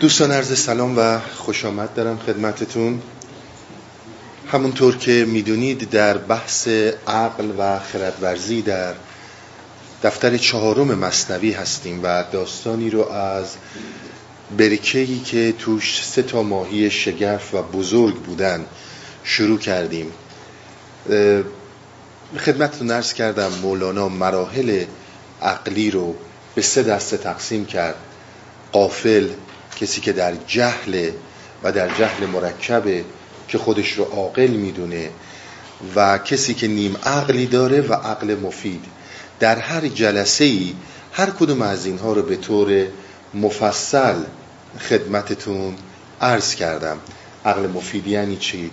دوستان عرض سلام و خوش آمد دارم خدمتتون. همونطور که می‌دونید در بحث عقل و خردورزی در دفتر چهارم مصنوی هستیم و داستانی رو از برکهی که توش سه تا ماهی شگرف و بزرگ بودن شروع کردیم. خدمتتون ارز کردم مولانا مراحل عقلی رو به سه دسته تقسیم کرد. قافل کسی که در جهل و در جهل مرکبه که خودش رو عاقل می‌دونه و کسی که نیم عقلی داره و عقل مفید. در هر جلسه ای هر کدوم از اینها رو به طور مفصل خدمتتون عرض کردم. عقل مفید یعنی چی؟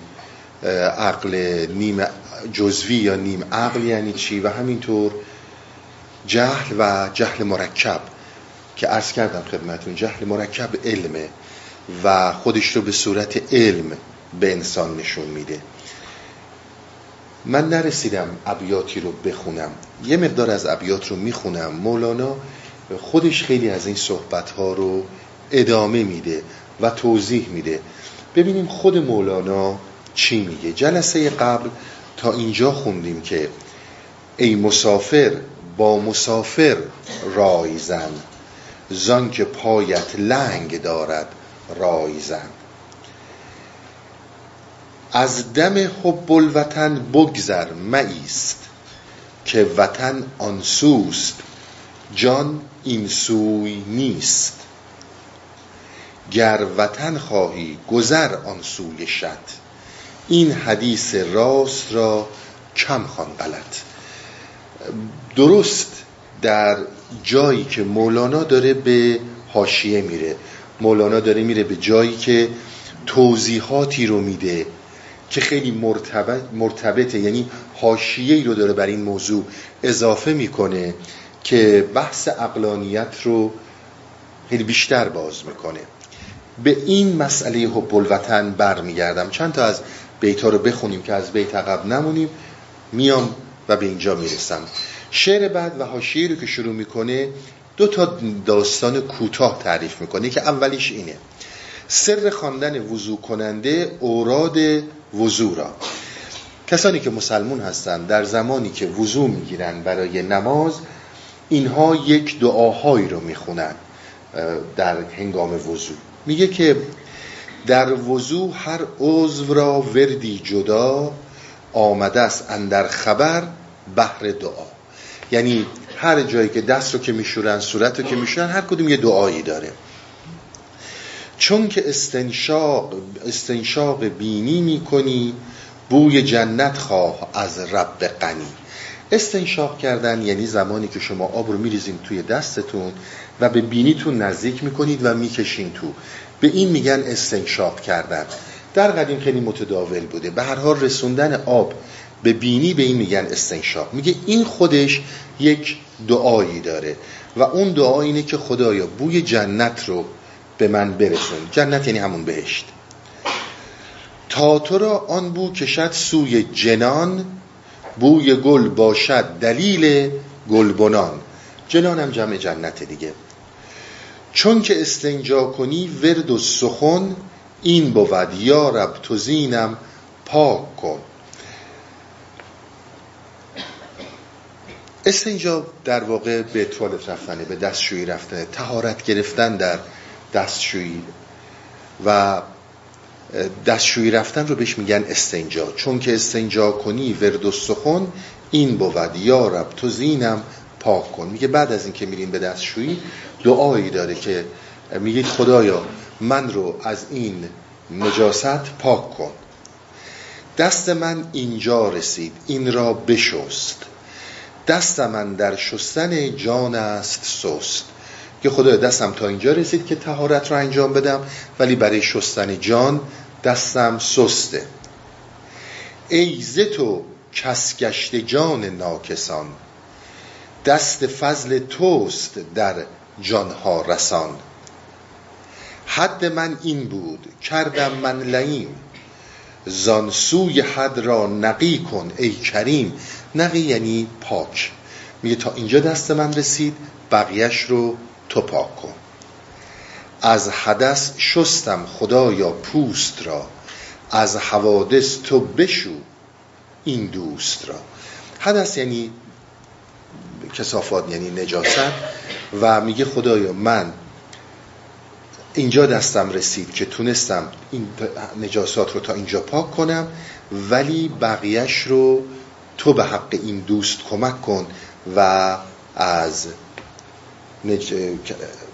عقل نیم جزوی یا نیم عقل یعنی چی؟ و همینطور جهل و جهل مرکب. که عرض کردم خدمتون جهل مرکب علمه و خودش رو به صورت علم به انسان نشون میده. من نرسیدم ابیاتی رو بخونم. یه مقدار از ابیات رو می‌خونم. مولانا خودش خیلی از این صحبت ها رو ادامه میده و توضیح میده. ببینیم خود مولانا چی میگه. جلسه قبل تا اینجا خوندیم که ای مسافر با مسافر رایزن زان که پایت لنگ دارد رایزن از دم حب الوطن بگذر مایست که وطن آنسوست جان این سوی نیست. گر وطن خواهی گذر آن سوی شد این حدیث راست را کم خوان غلط. درست در جایی که مولانا داره به حاشیه میره. مولانا داره میره به جایی که توضیحاتی رو میده که خیلی مرتبط مرتبطه. یعنی حاشیه‌ای رو داره بر این موضوع اضافه می‌کنه که بحث اقلانیت رو خیلی بیشتر باز می‌کنه. به این مسئله حب الوطن برمیگردم. چند تا از بیتا رو بخونیم که از بیت عقب نمونیم. میام و به اینجا می‌رسم. شعر بعد و حاشیه رو که شروع می‌کنه دو تا داستان کوتاه تعریف می‌کنه که اولیش اینه. سر خواندن وضو کننده اوراد وضو را. کسانی که مسلمون هستن در زمانی که وضو می‌گیرن برای نماز اینها یک دعاهایی رو می‌خونن در هنگام وضو میگه که در وضو هر عضو را وردی جدا آمده است اندر خبر بحر دعا. یعنی هر جایی که دست رو که میشورن صورت رو که میشورن هر کدوم یه دعایی داره. چون که استنشاق, استنشاق بینی می‌کنی بوی جنت خواه از رب غنی. استنشاق کردن یعنی زمانی که شما آب رو میریزین توی دستتون و به بینیتون نزدیک می‌کنید و می‌کشین تو. به این میگن استنشاق کردن. در قدیم خیلی متداول بوده. به هر حال رسوندن آب به بینی به این میگن استنشاق. میگه این خودش یک دعایی داره و اون دعا اینه که خدایا بوی جنت رو به من برسون. جنت یعنی همون بهشت. تا تو را آن بو کشد سوی جنان بوی گل باشد دلیل گلبنان جنان هم جمع جنت دیگه. چون که استنجا کنی ورد و سخن این بود. یا رب تو زینم پاک کن. استنجا در واقع به توالت رفتنه به دستشویی رفتنه. تهارت گرفتن در دستشویی. و دستشویی رفتن رو بهش میگن استنجا. چون که استنجا کنی ورد و سخن این بود. یا رب تو زینم پاک کن. میگه بعد از اینکه میرین به دستشویی دعایی داره که میگه خدایا من رو از این نجاست پاک کن. دست من اینجا رسید. این را بشست. دست من در شستن جان است سست. که خدای دستم تا اینجا رسید که تهارت رو انجام بدم ولی برای شستن جان دستم سسته. ای تو کسگشت جان ناکسان دست فضل توست در جانها رسان. حد من این بود کردم من لعیم زانسوی حد را نقی کن ای کریم نقی یعنی پاک. میگه تا اینجا دست من رسید بقیهش رو تو پاک کن. از حدث شستم خدایا پوست را از حوادث تو بشو این دوست را. حدث یعنی کسافات یعنی نجاست. و میگه خدایا من اینجا دستم رسید که تونستم این نجاسات رو تا اینجا پاک کنم ولی بقیهش رو تو به حق این دوست کمک کن و از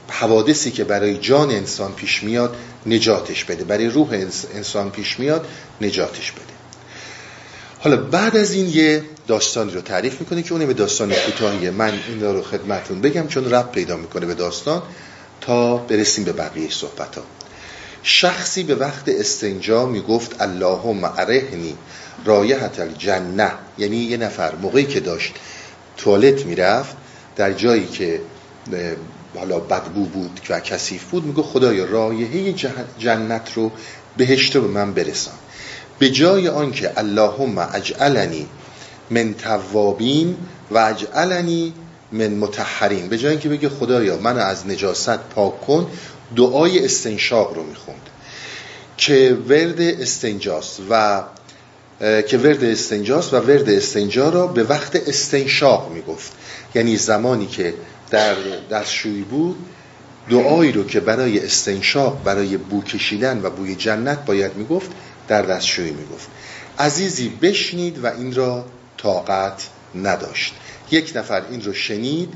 حوادثی که برای جان انسان پیش میاد نجاتش بده. برای روح انسان پیش میاد نجاتش بده. حالا بعد از این یه داستانی رو تعریف می‌کنه که اونه به داستان کوتاهیه. من این رو خدمتون بگم چون رب پیدا می‌کنه به داستان تا برسیم به بقیه صحبت ها شخصی به وقت استنجا می‌گفت اللهم ارهنی رایحت الجنه یعنی یه نفر موقعی که داشت توالت می‌رفت در جایی که حالا بدبو بود و کثیف بود میگه خدایا رایحه جنت رو بهشت رو به من برسان. به جای آنکه اللهم اجعلنی من توابین و اجعلنی من متحرین به جای اینکه بگه خدایا من از نجاست پاک کن دعای استنشاق رو می‌خوند که ورد استنجاست و که ورد استنجاست و ورد استنجا را به وقت استنشاق می‌گفت. یعنی زمانی که در دستشویی بود دعایی رو که برای استنشاق برای بو کشیدن و بوی جنت باید می‌گفت در دستشویی می‌گفت. عزیزی بشنید و این را طاقت نداشت. یک نفر این رو شنید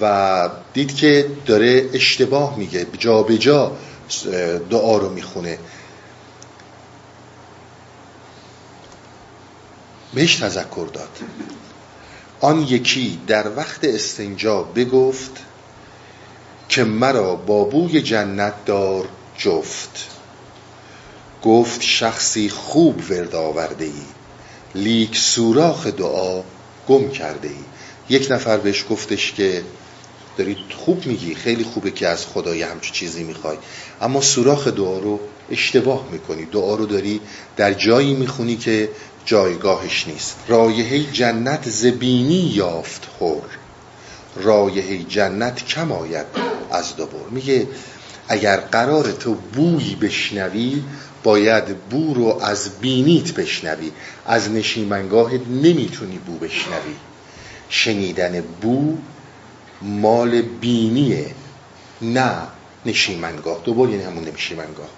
و دید که داره اشتباه میگه جا به جا دعا رو می‌خونه. بهش تذکر داد. آن یکی در وقت استنجا بگفت که مرا با بوی جنت دار جفت. گفت شخصی خوب ورد آورده ای لیک سوراخ دعا گم کرده ای یک نفر بهش گفتش که داری خوب میگی خیلی خوبه که از خدای همچون چیزی می‌خوای اما سوراخ دعا رو اشتباه می‌کنی. دعا رو داری در جایی می‌خونی که جایگاهش نیست. رایحه جنت زبینی یافت خور رایحه جنت کم آید از دوبار میگه اگر قرار تو بوی بشنوی باید بو رو از بینیت بشنوی. از نشیمنگاهت نمی‌تونی بو بشنوی. شنیدن بو مال بینیه نه نشیمنگاه. دوبار یعنی همون نشیمنگاه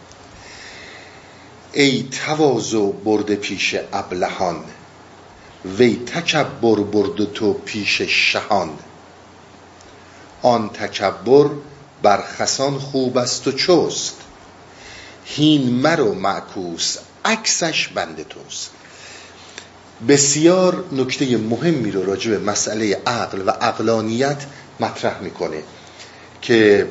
ای تواضع برده پیش ابلهان وی تکبر برد تو پیش شهان. آن تکبر بر خسان خوب است و چست هین مرو معکوس عکسش بند توست. بسیار نکته مهمی رو راجع به مسئله عقل و عقلانیت مطرح می‌کنه که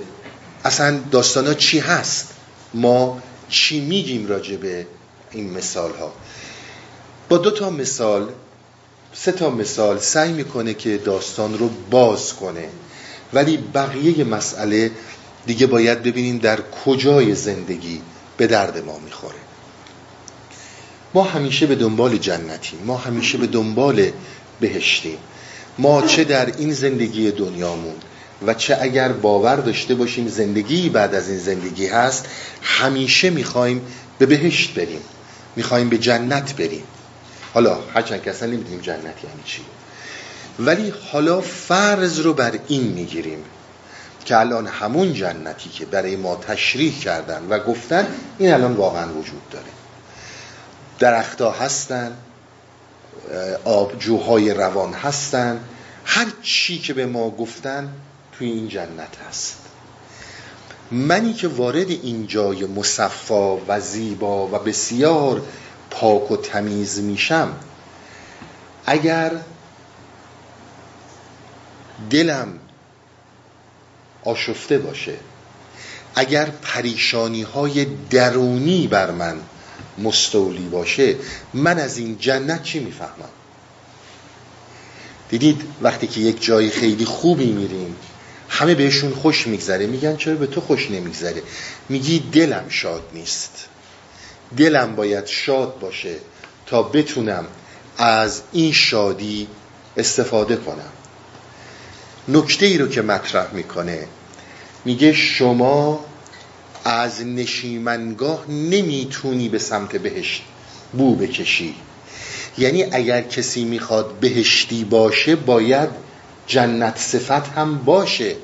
اصلا داستانا چی هست؟ ما چی میگیم راجع به این مثال ها با دو تا مثال سه تا مثال سعی می‌کنه که داستان رو باز کنه. ولی بقیه مسئله دیگه باید ببینیم در کجای زندگی به درد ما می‌خوره. ما همیشه به دنبال جنتیم. ما همیشه به دنبال بهشتیم. ما چه در این زندگی دنیامون؟ و چه اگر باور داشته باشیم زندگی بعد از این زندگی هست همیشه می‌خوایم به بهشت بریم. می‌خوایم به جنت بریم. حالا هرچند که اصلا نمی‌دونیم جنت یعنی چی. ولی حالا فرض رو بر این می‌گیریم که الان همون جنتی که برای ما تشریح کردن و گفتن این الان واقعا وجود داره. درختها هستن آبجوهای روان هستن هر چی که به ما گفتن توی این جنت هست. منی که وارد این جای مصفا و زیبا و بسیار پاک و تمیز میشم اگر دلم آشفته باشه اگر پریشانی های درونی بر من مستولی باشه من از این جنت چی می‌فهمم؟ دیدید وقتی که یک جای خیلی خوبی میریم همه بهشون خوش میگذره. میگن چرا به تو خوش نمیگذره؟ میگی دلم شاد نیست. دلم باید شاد باشه تا بتونم از این شادی استفاده کنم. نکته ای رو که مطرح می‌کنه میگه شما از نشیمنگاه نمی‌تونی به سمت بهشت بو بکشی. یعنی اگر کسی می‌خواد بهشتی باشه باید جنت صفت هم باشه.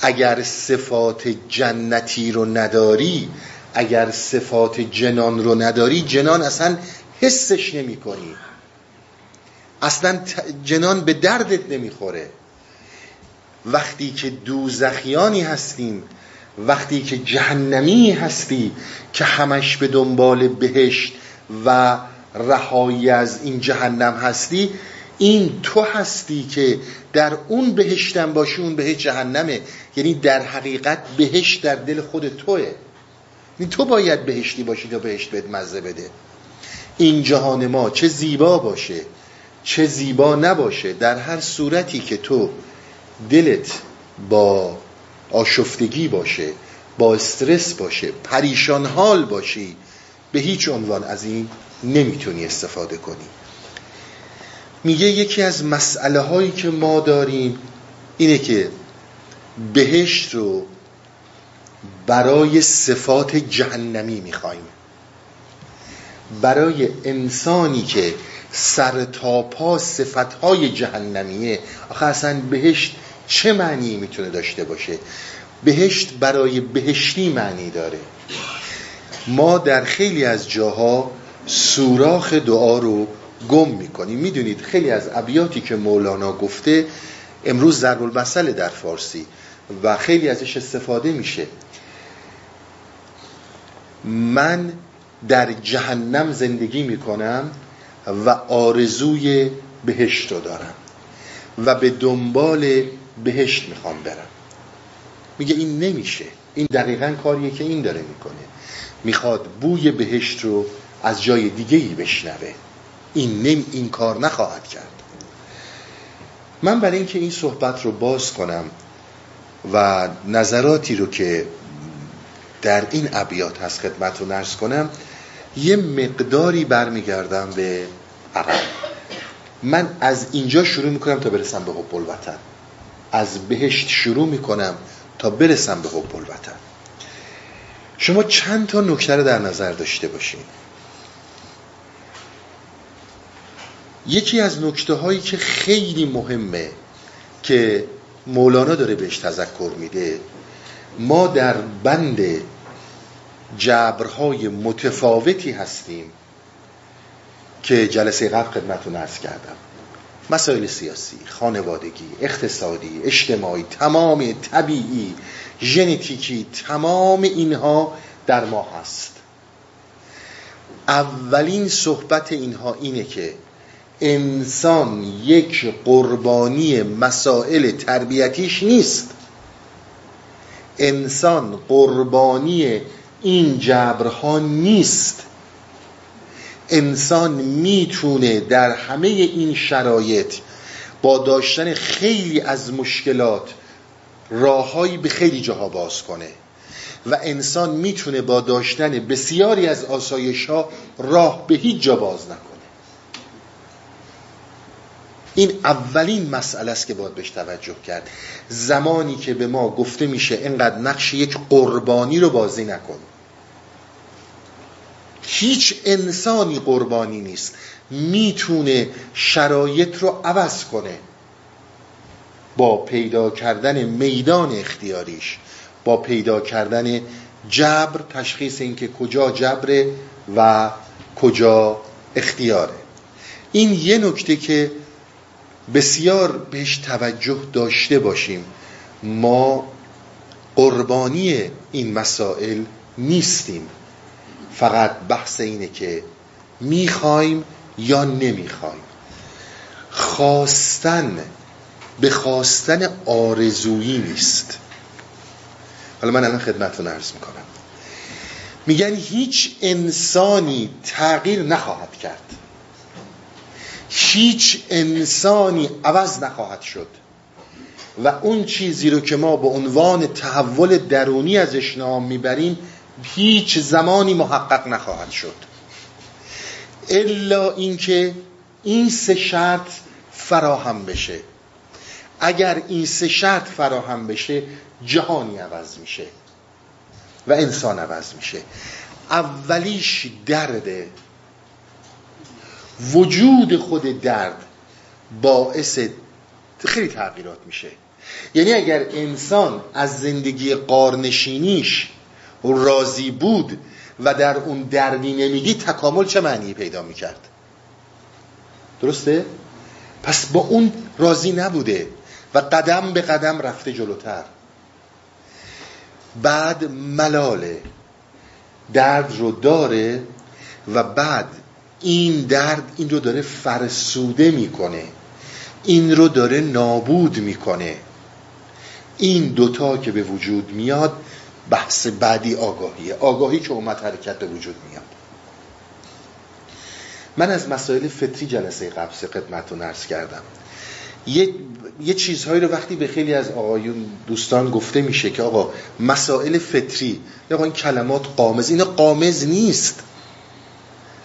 اگر صفات جنتی رو نداری اگر صفات جنان رو نداری جنان اصلا حسش نمی کنی اصلا جنان به دردت نمی‌خوره. وقتی که دوزخیانی هستیم وقتی که جهنمی هستی که همش به دنبال بهشت و رهایی از این جهنم هستی این تو هستی که در اون بهشتم باشی اون بهشت جهنمه. یعنی در حقیقت بهشت در دل خود توه. یعنی تو باید بهشتی باشی تا بهشت بهت مزه بده. این جهان ما چه زیبا باشه چه زیبا نباشه. در هر صورتی که تو دلت با آشفتگی باشه با استرس باشه پریشان حال باشی به هیچ عنوان از این نمی‌تونی استفاده کنی. میگه یکی از مسئله هایی که ما داریم اینه که بهشت رو برای صفات جهنمی می‌خوایم. برای انسانی که سر تا پا صفتهای جهنمیه. آخه اصلا بهشت چه معنی می‌تونه داشته باشه؟ بهشت برای بهشتی معنی داره. ما در خیلی از جاها سوراخ دعا رو گم می‌کنیم می‌دونید خیلی از ابیاتی که مولانا گفته امروز ضرب المثل در فارسی و خیلی ازش استفاده میشه. من در جهنم زندگی می‌کنم و آرزوی بهشت رو دارم و به دنبال بهشت می‌خوام برم. میگه این نمیشه. این دقیقا کاریه که این داره می‌کنه. می‌خواد بوی بهشت رو از جای دیگه ای بشنوه. این نمی این کار نخواهد کرد. من برای اینکه این صحبت رو باز کنم و نظراتی رو که در این ابیات هست خدمت رو نرس کنم یه مقداری برمیگردم به عقب. من از اینجا شروع می‌کنم تا برسم به حب الوطن. از بهشت شروع می‌کنم تا برسم به حب الوطن. شما چند تا نکته در نظر داشته باشین. یکی از نکته هایی که خیلی مهمه که مولانا داره بهش تذکر میده ما در بند جبرهای متفاوتی هستیم که جلسه قبل خدمتون ارز کردم. مسائل سیاسی، خانوادگی، اقتصادی، اجتماعی، تمام طبیعی، ژنتیکی، تمام اینها در ما هست. اولین صحبت اینها اینه که انسان یک قربانی مسائل تربیتیش نیست. انسان قربانی این جبرها نیست. انسان می‌تونه در همه این شرایط با داشتن خیلی از مشکلات راههایی به خیلی جاها باز کنه و انسان می‌تونه با داشتن بسیاری از آسایش ها راه به هیچ جا باز نکنه. این اولین مسئله است که باید بهش توجه کرد. زمانی که به ما گفته میشه اینقدر نقش یک قربانی رو بازی نکن. هیچ انسانی قربانی نیست. می‌تونه شرایط رو عوض کنه با پیدا کردن میدان اختیاریش با پیدا کردن جبر تشخیص اینکه کجا جبره و کجا اختیاره. این یه نکته که بسیار بهش توجه داشته باشیم. ما قربانی این مسائل نیستیم. فقط بحث اینه که می‌خوایم یا نمی‌خوایم. خواستن به خواستن آرزویی نیست. حالا من الان خدمتتون عرض می‌کنم. میگن هیچ انسانی تغییر نخواهد کرد. هیچ انسانی عوض نخواهد شد. و اون چیزی رو که ما به عنوان تحول درونی ازش نام می‌بریم هیچ زمانی محقق نخواهد شد. الا اینکه این سه شرط فراهم بشه. اگر این سه شرط فراهم بشه جهانی عوض میشه و انسان عوض میشه. اولیش درده. وجود خود درد باعث خیلی تغییرات میشه. یعنی اگر انسان از زندگی قارنشینیش راضی بود و در اون دردی نمیدی تکامل چه معنی پیدا می‌کرد؟ درسته؟ پس با اون راضی نبوده و قدم به قدم رفته جلوتر. بعد ملاله. درد رو داره و بعد این درد این رو داره فرسوده می‌کنه. این رو داره نابود می‌کنه. این دوتا که به وجود میاد بحث بعدی آگاهیه. آگاهی که اومد حرکت به وجود میاد. من از مسائل فطری جلسه قبل خدمتتون عرض کردم. یه, یه چیزهایی رو وقتی به خیلی از آقایون دوستان گفته میشه که آقا مسائل فطری آقا این کلمات قامز اینا قامز نیست.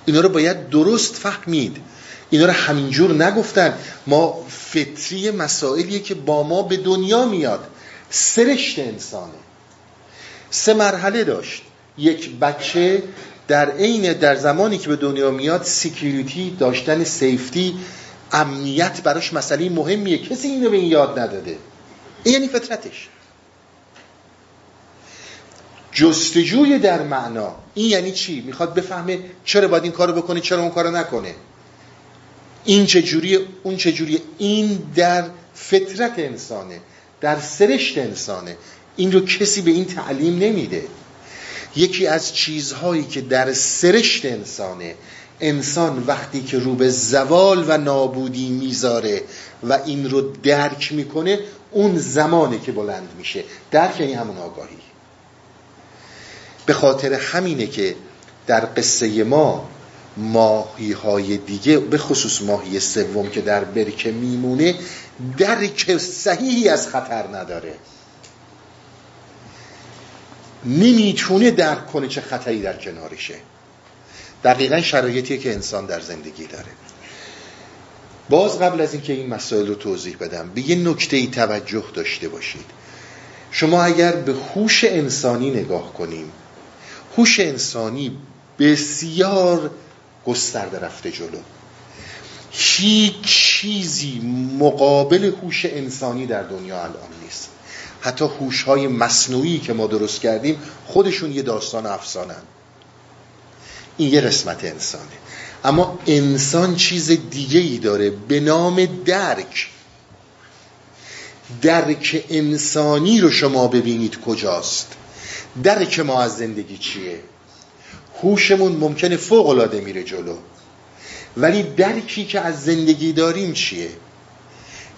اینا رو باید درست فهمید. اینا رو همینجور نگفتن. ما فطری مسائلیه که با ما به دنیا میاد. سرشت انسانه. سه مرحله داشت. یک بچه در عین در زمانی که به دنیا میاد security داشتن safety امنیت براش مسئله مهمیه. کسی اینو به این یاد نداده. این یعنی فطرتش. جستجوی در معنا. این یعنی چی؟ می‌خواد بفهمه چرا باید این کارو بکنه چرا اون کارو نکنه. این چجوری اون چجوری این در فطرت انسانه در سرشت انسانه. این رو کسی به این تعلیم نمیده. یکی از چیزهایی که در سرشت انسانه انسان وقتی که رو به زوال و نابودی می‌ذاره و این رو درک می‌کنه اون زمانه که بلند میشه. درک یعنی همون آگاهی. به خاطر همینه که در قصه ما ماهی های دیگه به خصوص ماهی سوم که در برکه میمونه درک صحیحی از خطر نداره. نمی‌تونه درک کنه چه خطری در کنارشه. دقیقا شرایطیه که انسان در زندگی داره. باز قبل از اینکه این مسائل رو توضیح بدم به یه نکته ای توجه داشته باشید. شما اگر به هوش انسانی نگاه کنیم هوش انسانی بسیار گسترده رفته جلو. هیچ چیزی مقابل هوش انسانی در دنیا الان نیست. حتی هوش های مصنوعی که ما درست کردیم خودشون یه داستان افسانن این یه قسمت انسانه. اما انسان چیز دیگه ای داره به نام درک. درک انسانی رو شما ببینید کجاست. درک ما از زندگی چیه؟ هوشمون ممکنه فوق العاده میره جلو. ولی درکی که از زندگی داریم چیه؟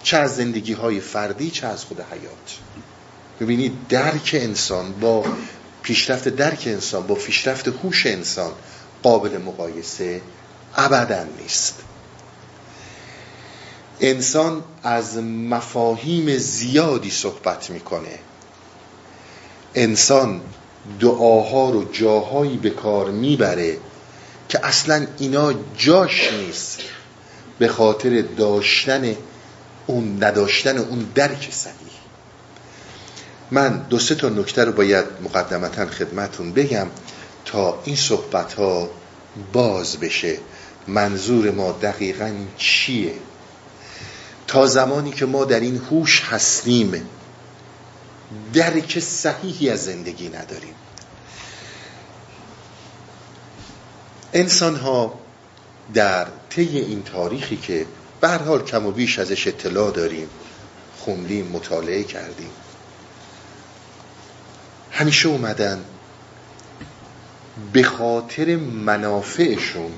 چه از زندگی های فردی چه از خود حیات. ببینید درک انسان با پیشرفت درک انسان با پیشرفت هوش انسان قابل مقایسه ابدا نیست. انسان از مفاهیم زیادی صحبت می‌کنه. انسان دعاها رو جاهایی به کار می‌بره که اصلا اینا جاش نیست. به خاطر داشتن اون نداشتن اون درک صحیح. من دو سه تا نکته رو باید مقدمتا خدمتون بگم تا این صحبت ها باز بشه. منظور ما دقیقا چیه؟ تا زمانی که ما در این هوش هستیم درک صحیحی از زندگی نداریم. انسان ها در طی این تاریخی که به حال کم و بیش ازش اطلاع داریم خوندیم مطالعه کردیم. همیشه اومدن به خاطر منافعشون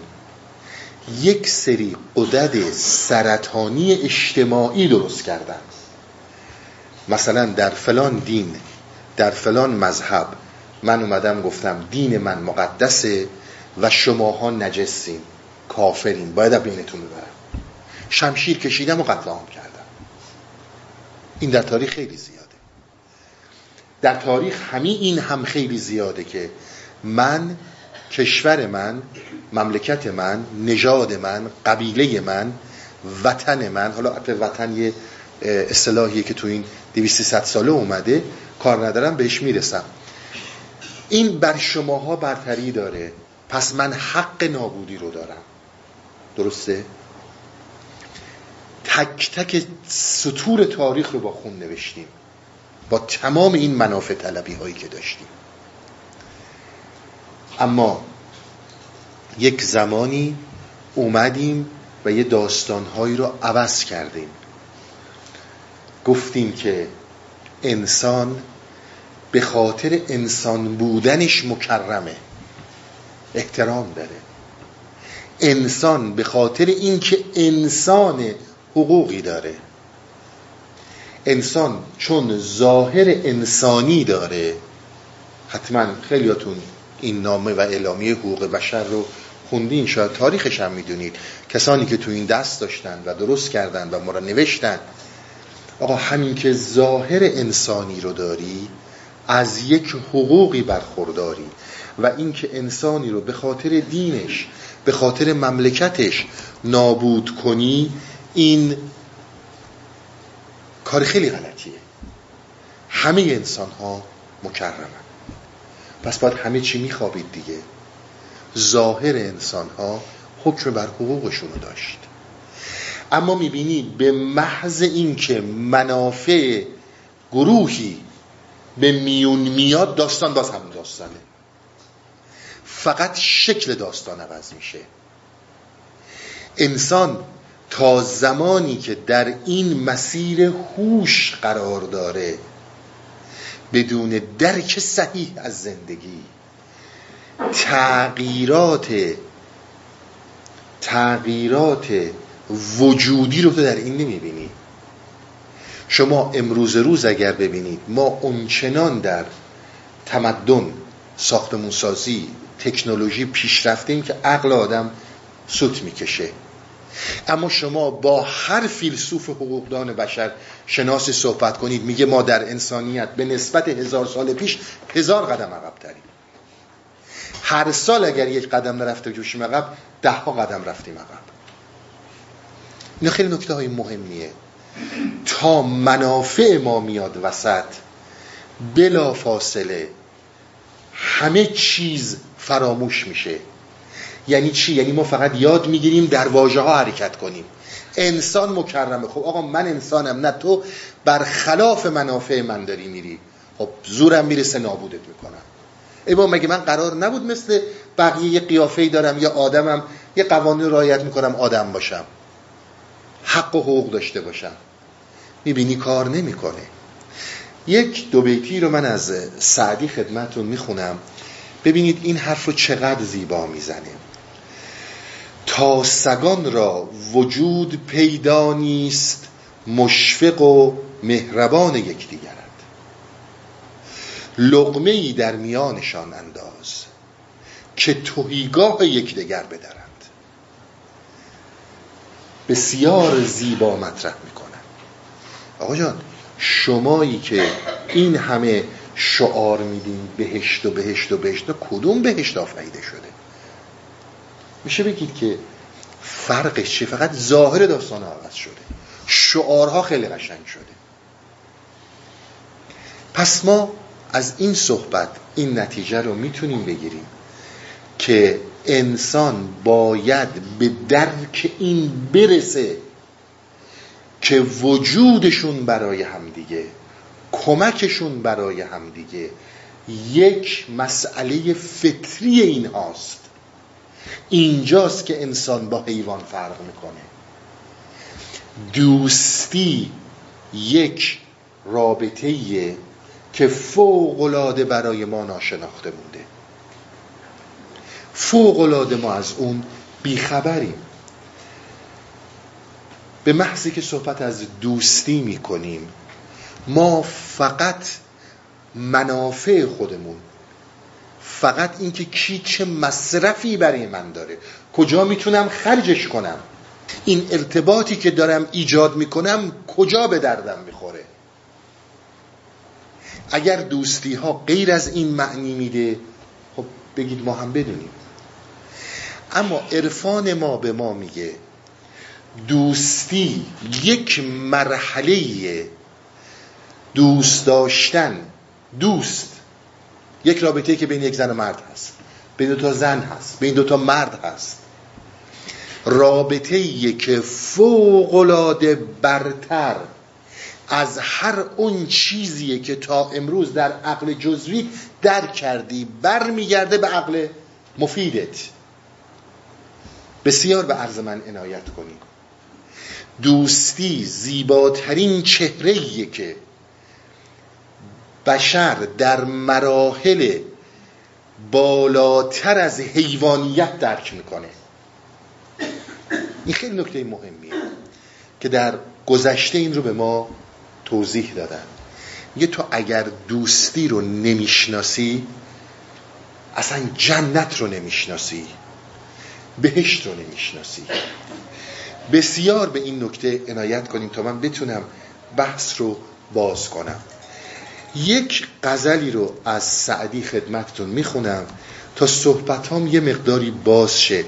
یک سری قدد سرطانی اجتماعی درست کردن مثلا در فلان دین در فلان مذهب من اومدم گفتم دین من مقدسه و شماها نجسین کافرین. باید بینتون ببرم. شمشیر کشیدم و قتل عام کردم. این در تاریخ خیلی زیاده. در تاریخ همین این هم خیلی زیاده که من کشور من مملکت من نژاد من قبیله من وطن من حالا وطن یه اصطلاحیه که تو این 200 ساله اومده کار ندارم بهش می‌رسم. این بر شماها برتری داره. پس من حق نابودی رو دارم. درسته؟ تک تک سطور تاریخ رو با خون نوشتیم. با تمام این منافع طلبی هایی که داشتیم. اما یک زمانی اومدیم و یه داستانهایی رو عوض کردیم. گفتیم که انسان به خاطر انسان بودنش مکرمه. احترام داره. انسان به خاطر اینکه انسان حقوقی داره. انسان چون ظاهر انسانی داره حتما خیلیاتون این نامه و اعلامیه حقوق بشر رو خوندین شاید تاریخش هم می‌دونید. کسانی که تو این دست داشتن و درست کردن و ما را نوشتن آقا همین که ظاهر انسانی رو داری از یک حقوقی برخورداری و اینکه انسانی رو به خاطر دینش به خاطر مملکتش نابود کنی این کار خیلی غلطیه. همه انسان ها مکرمن. پس باید همه چی میخوابید دیگه. ظاهر انسان ها حکم بر حقوقشون رو داشت. اما می‌بینی به محض اینکه منافع گروهی به میون میاد داستان باز همون داستانه. فقط شکل داستان عوض میشه. انسان تا زمانی که در این مسیر هوش قرار داره بدون درک صحیح از زندگی تغییرات تغییرات وجودی رو تو در این نمی‌بینی. شما امروز روز اگر ببینید ما اونچنان در تمدن ساختمونسازی تکنولوژی پیش رفتیم که عقل آدم سوت می‌کشه. اما شما با هر فیلسوف حقوقدان بشر شناس صحبت کنید میگه ما در انسانیت به نسبت هزار سال پیش هزار قدم عقب تریم. هر سال اگر یک قدم نرفته جوشیم عقب ده ها قدم رفتیم عقب. این خیلی نکته های مهمیه. تا منافع ما میاد وسط بلا فاصله همه چیز فراموش میشه. یعنی چی؟ یعنی ما فقط یاد می‌گیریم در واژه ها حرکت کنیم. انسان مکرمه. خب آقا من انسانم نه تو. برخلاف منافع من داری میری. خب زورم می‌رسه نابودت می‌کنم. ای با مگه من قرار نبود مثل بقیه یه قیافه دارم یا آدمم یه قوانین رایت می‌کنم آدم باشم؟ حق و حقوق داشته باشم. می‌بینی کار نمی‌کنه. یک دو بیتی رو من از سعدی خدمتون می‌خونم. ببینید این حرف رو چقدر زیبا می‌زنه. تا سگان را وجود پیدا نیست مشفق و مهربان یکدیگرند. لقمه ای در میانشان انداز که توهیگاه یکدیگر بدرند بسیار زیبا مطرح می‌کنن آقا جان شمایی که این همه شعار میدین بهشت و بهشت و بهشت کدوم بهشت آفریده شده؟ میشه بگید که فرقش چیه؟ فقط ظاهر داستان عوض شده. شعارها خیلی قشنگ شده. پس ما از این صحبت این نتیجه رو می‌تونیم بگیریم که انسان باید به درک این برسه که وجودشون برای همدیگه کمکشون برای همدیگه. یک مسئله فطری این هاست. اینجاست که انسان با حیوان فرق می‌کنه. دوستی یک رابطه که فوق برای ما ناشناخته مونده. فوق ما از اون بیخبریم. به محضی که صحبت از دوستی می‌کنیم ما فقط منافع خودمون فقط اینکه کی چه مصرفی برای من داره کجا می‌تونم خرجش کنم این ارتباطی که دارم ایجاد می‌کنم کجا به دردم می‌خوره؟ اگر دوستی ها غیر از این معنی میده خب بگید ما هم بدونیم. اما عرفان ما به ما میگه دوستی یک مرحله دوست داشتن دوست. یک رابطه که بین یک زن و مرد هست بین دو تا زن هست بین دو تا مرد هست. رابطه که فوق برتر از هر اون چیزیه که تا امروز در عقل جزوی درک کردی برمیگرده به عقل مفیدت. بسیار به عرض من عنایت کنید دوستی زیباترین چهره که بشر در مراحل بالاتر از حیوانیت درک می‌کنه. این خیلی نکته مهمیه که در گذشته این رو به ما توضیح دادن. یه تو اگر دوستی رو نمی‌شناسی اصلا جنت رو نمی‌شناسی. بهشت رو نمی‌شناسی. بسیار به این نکته عنایت کنیم تا من بتونم بحث رو باز کنم. یک غزلی رو از سعدی خدمتتون می‌خونم تا صحبت هم یه مقداری باز شه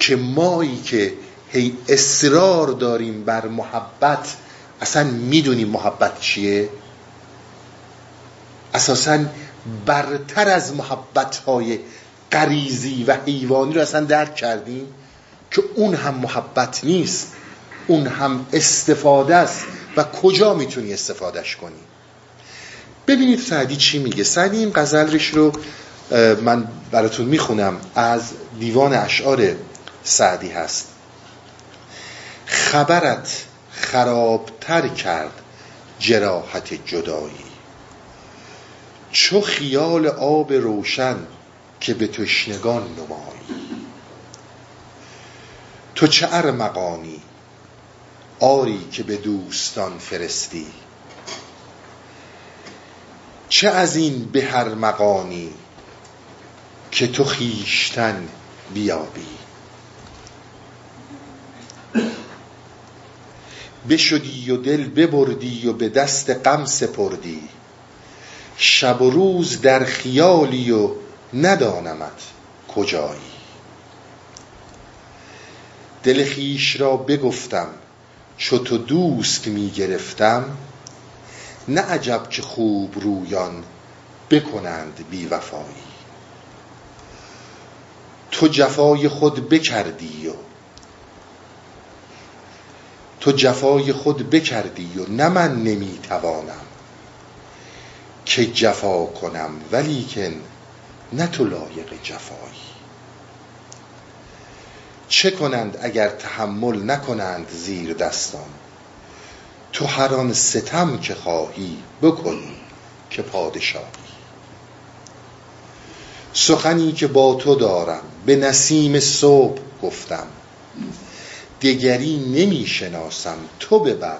که مایی که هی اصرار داریم بر محبت اصلا می‌دونیم محبت چیه؟ اساسا برتر از محبت های قریزی و حیوانی رو اصلا درک کردیم که اون هم محبت نیست اون هم استفاده است. و کجا می‌تونی استفادهش کنی؟ ببینید سعدی چی میگه. سعدی این غزلش رو من براتون می‌خونم. از دیوان اشعار سعدی هست. خبرت خرابتر کرد جراحت جدایی. چو خیال آب روشن که به تشنگان نمایی تو چه ارمغانی آری که به دوستان فرستی. چه از این به هر مقانی که تو خیشتن بیابی؟ بشدی و دل ببردی و به دست غم سپردی. شب و روز در خیالی و ندانمت کجایی. دل خیش را بگفتم چو تو دوست می گرفتم نه عجب که خوب رویان بکنند بی وفایی تو جفای خود بکردی و تو جفای خود بکردی و نه من نمی‌توانم که جفا کنم ولیکن نه تو لایق جفایی. چه کنند اگر تحمل نکنند زیر دستان؟ تو هر ستم که خواهی بکن که پادشاهی. سخنی که با تو دارم به نسیم صبح گفتم. دگری نمی شناسم تو ببر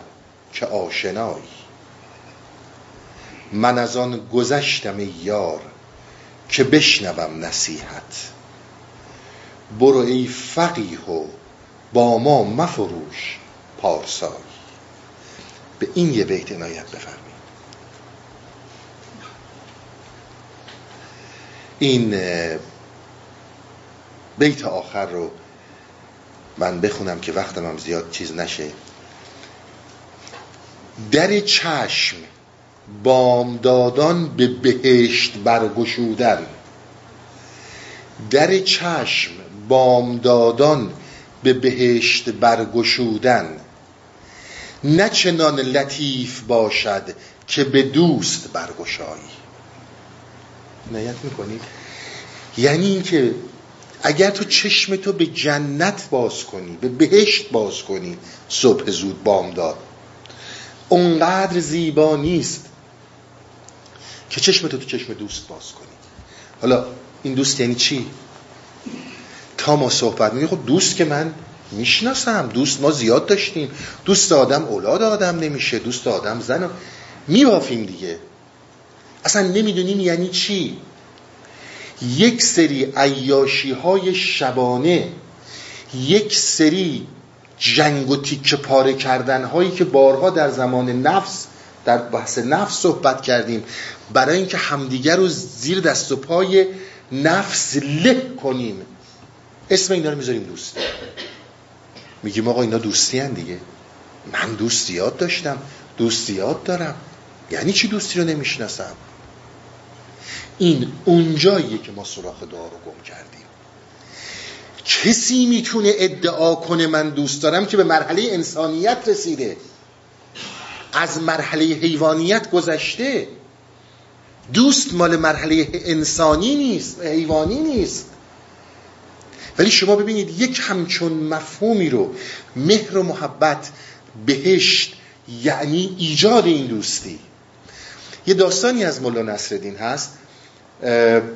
که آشنایی. من از آن گذشتم یار که بشنوم نصیحت. برو ای فقیه و با ما مفروش پارسایی به این یه بیت عنایت بفرمایید. این بیت آخر رو من بخونم که وقتم هم زیاد چیز نشه. در چشم بامدادان به بهشت برگشودن. در چشم بامدادان به بهشت برگشودن. نه چنان لطیف باشد که به دوست برگشایی نیت می‌کنید یعنی اینکه اگر تو چشم تو به جنت باز کنی به بهشت باز کنی صبح زود بامداد. اونقدر زیبا نیست که چشم تو چشم دوست باز کنی. حالا این دوست یعنی چی؟ تا ما صحبت میگه خب دوست که من می‌شناسم دوست ما زیاد داشتیم. دوست آدم اولاد آدم نمیشه دوست آدم زن. میبافیم دیگه. اصلا نمی‌دونیم یعنی چی؟ یک سری عیاشی های شبانه یک سری جنگ و تیکه پاره کردن هایی که بارها در زمان نفس در بحث نفس صحبت کردیم. برای اینکه همدیگر رو زیر دست و پای نفس له کنیم. اسم اینا رو می‌ذاریم دوست. میگیم آقا اینا دوستی هن دیگه. من دوستیات داشتم. دوستیات دارم. یعنی چی دوستی رو نمی‌شناسم؟ این اونجاییه که ما سراخ دعا رو گم کردیم. کسی می‌تونه ادعا کنه من دوست دارم که به مرحله انسانیت رسیده. از مرحله حیوانیت گذشته. دوست مال مرحله انسانی نیست حیوانی نیست. ولی شما ببینید یک همچون مفهومی رو مهر و محبت بهشت یعنی ایجاد این دوستی. یه داستانی از مولا نصرالدین هست.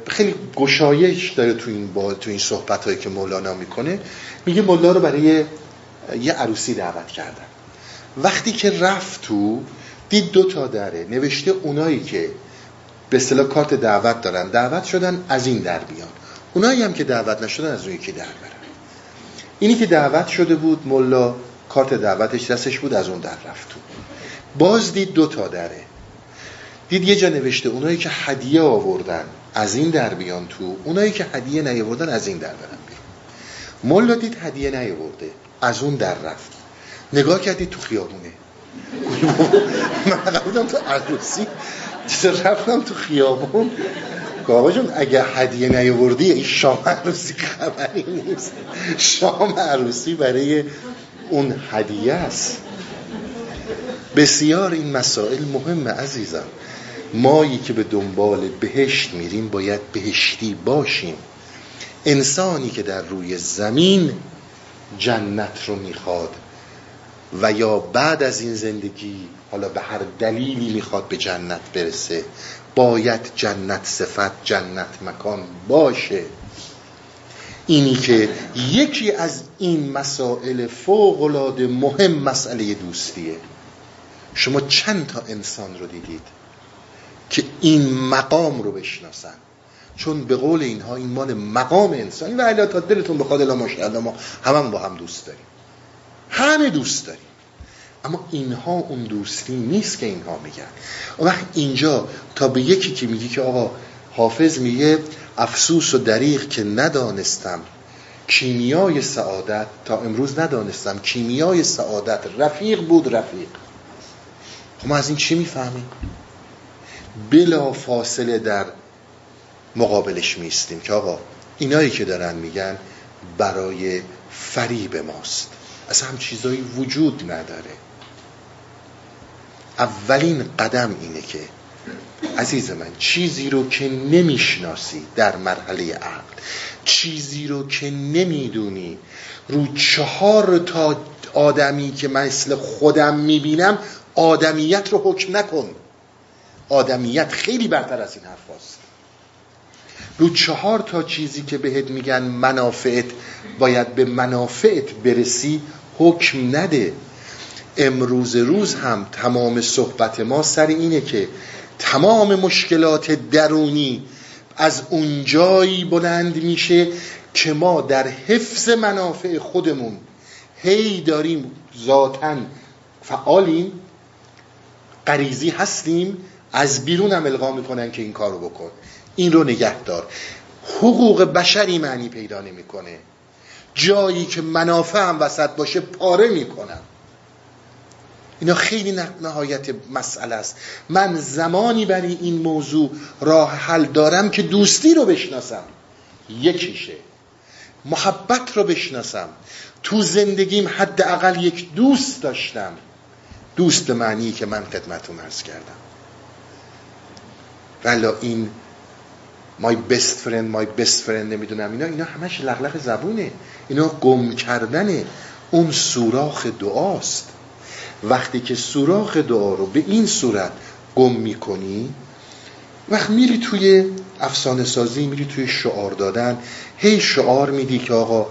خیلی گشایش داره تو این با تو این صحبت هایی که مولانا می‌کنه. میگه مولا رو برای یه عروسی دعوت کردن. وقتی که رفت تو دید دو تا دره. نوشته اونایی که به اصطلاح کارت دعوت دارن. دعوت شدن از این در بیان. اونایی هم که دعوت نشدن از اون یکی در برن. اینی که دعوت شده بود ملا کارت دعوتش دستش بود از اون در رفت تو. باز دید دو تا دره. دید یه جا نوشته اونایی که هدیه آوردن از این در بیان تو اونایی که هدیه نیاوردن از این در برن بیان ملا دید هدیه نیاورده از اون در رفت. نگاه کردی تو خیابونه. من بودم تو عروسی. رفتم تو خیابون. آقا جون اگه هدیه نیاوردی این شام عروسی خبری نیست. شام عروسی برای اون هدیه است. بسیار این مسائل مهمه عزیزم. مایی که به دنبال بهشت میریم باید بهشتی باشیم. انسانی که در روی زمین جنت رو می‌خواد. و یا بعد از این زندگی حالا به هر دلیلی می‌خواد به جنت برسه باید جنت صفت جنت مکان باشه. اینی که یکی از این مسائل فوق العاده مهم مسئله دوستیه. شما چند تا انسان رو دیدید که این مقام رو بشناسن؟ چون به قول اینها این مال مقام انسانی. و الا تا دلتون بخواد الا ما همه با هم دوست داریم. همه دوست داریم. اما اینها اون دوستی نیست که اینها میگن. و وقت اینجا تا به یکی که میگی که آقا حافظ میگه افسوس و دریغ که ندانستم کیمیای سعادت تا امروز ندانستم کیمیای سعادت. رفیق بود رفیق. خب ما از این چی می‌فهمیم؟ بلا فاصله در مقابلش میستیم که آقا اینایی که دارن میگن برای فریب ماست. اصلا هم چیزایی وجود نداره اولین قدم اینه که عزیز من چیزی رو که نمی‌شناسی در مرحله عقل چیزی رو که نمی‌دونی رو چهار تا آدمی که مثل خودم می‌بینم آدمیت رو حکم نکن آدمیت خیلی برتر از این حرف هست. رو چهار تا چیزی که بهت میگن منافعت باید به منافعت برسی حکم نده. امروز روز هم تمام صحبت ما سر اینه که تمام مشکلات درونی از اونجایی بلند میشه که ما در حفظ منافع خودمون هی داریم ذاتا فعالیم قریزی هستیم از بیرون هم القا می‌کنن که این کارو بکن. این رو نگه دار. حقوق بشری معنی پیدا نمی‌کنه. جایی که منافع هم وسط باشه پاره می‌کنم. اینا خیلی نهایت مسئله است. من زمانی برای این موضوع راه حل دارم که دوستی رو بشناسم. یکیشه. محبت رو بشناسم. تو زندگیم حداقل یک دوست داشتم. دوست معنی که من خدمتون ارز کردم. ولی این مای بست فرند مای بست فرند نمی‌دونم اینا اینا همش لغلق زبونه. اینا گم کردن اون سوراخ دعاست. وقتی که سوراخ دعا رو به این صورت گم می‌کنی وقت میری توی افسانه سازی میری توی شعار دادن هی شعار میدی که آقا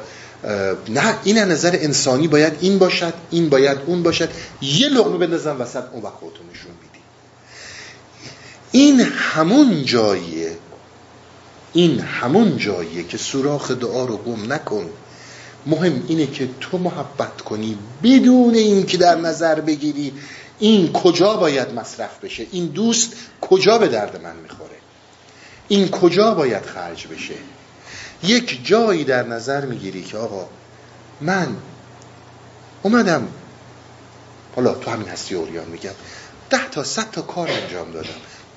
نه این نظر انسانی باید این باشد این باید اون باشد. یه لغمه بندازم وسط اون وقت خودتو نشون میدی. این همون جاییه این همون جاییه که سوراخ دعا رو گم نکن. مهم اینه که تو محبت کنی بدون اینکه در نظر بگیری این کجا باید مصرف بشه. این دوست کجا به درد من می‌خوره؟ این کجا باید خرج بشه؟ یک جایی در نظر می‌گیری که آقا من اومدم حالا تو همین هستی اوریان میگم ده تا صد تا کار انجام دادم.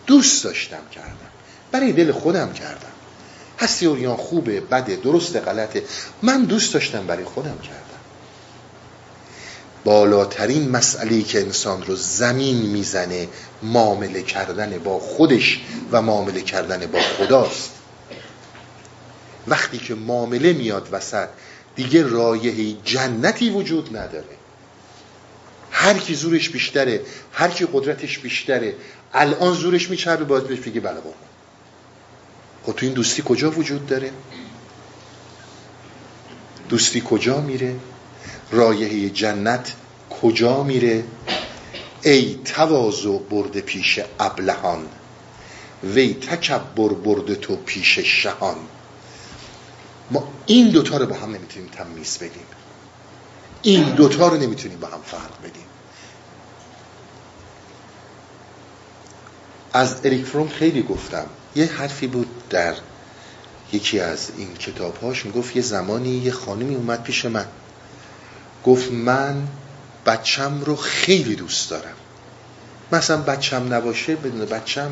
دوست داشتم کردم. برای دل خودم کردم. هستی اوریان خوبه بده درست غلطه. من دوست داشتم برای خودم کردم. بالاترین مسئله که انسان رو زمین می‌زنه معامله کردن با خودش و معامله کردن با خداست. وقتی که معامله میاد وسط دیگه رایه جنتی وجود نداره. هر کی زورش بیشتره هر کی قدرتش بیشتره الان زورش میچربه باز بهش بگه بله بابا. خب تو این دوستی کجا وجود داره؟ دوستی کجا میره؟ رایه جنت کجا میره؟ ای تواضع برده پیش ابلهان وی تکبر برده تو پیش شهان. ما این دوتا رو با هم نمی‌تونیم تمیز بدیم این دوتا رو نمی‌تونیم با هم فرق بدیم از اریک فروم خیلی گفتم. یه حرفی بود در یکی از این کتابهاش. می‌گفت یه زمانی یه خانمی اومد پیش من. گفت من بچم رو خیلی دوست دارم. مثلا بچم نباشه بدون بچم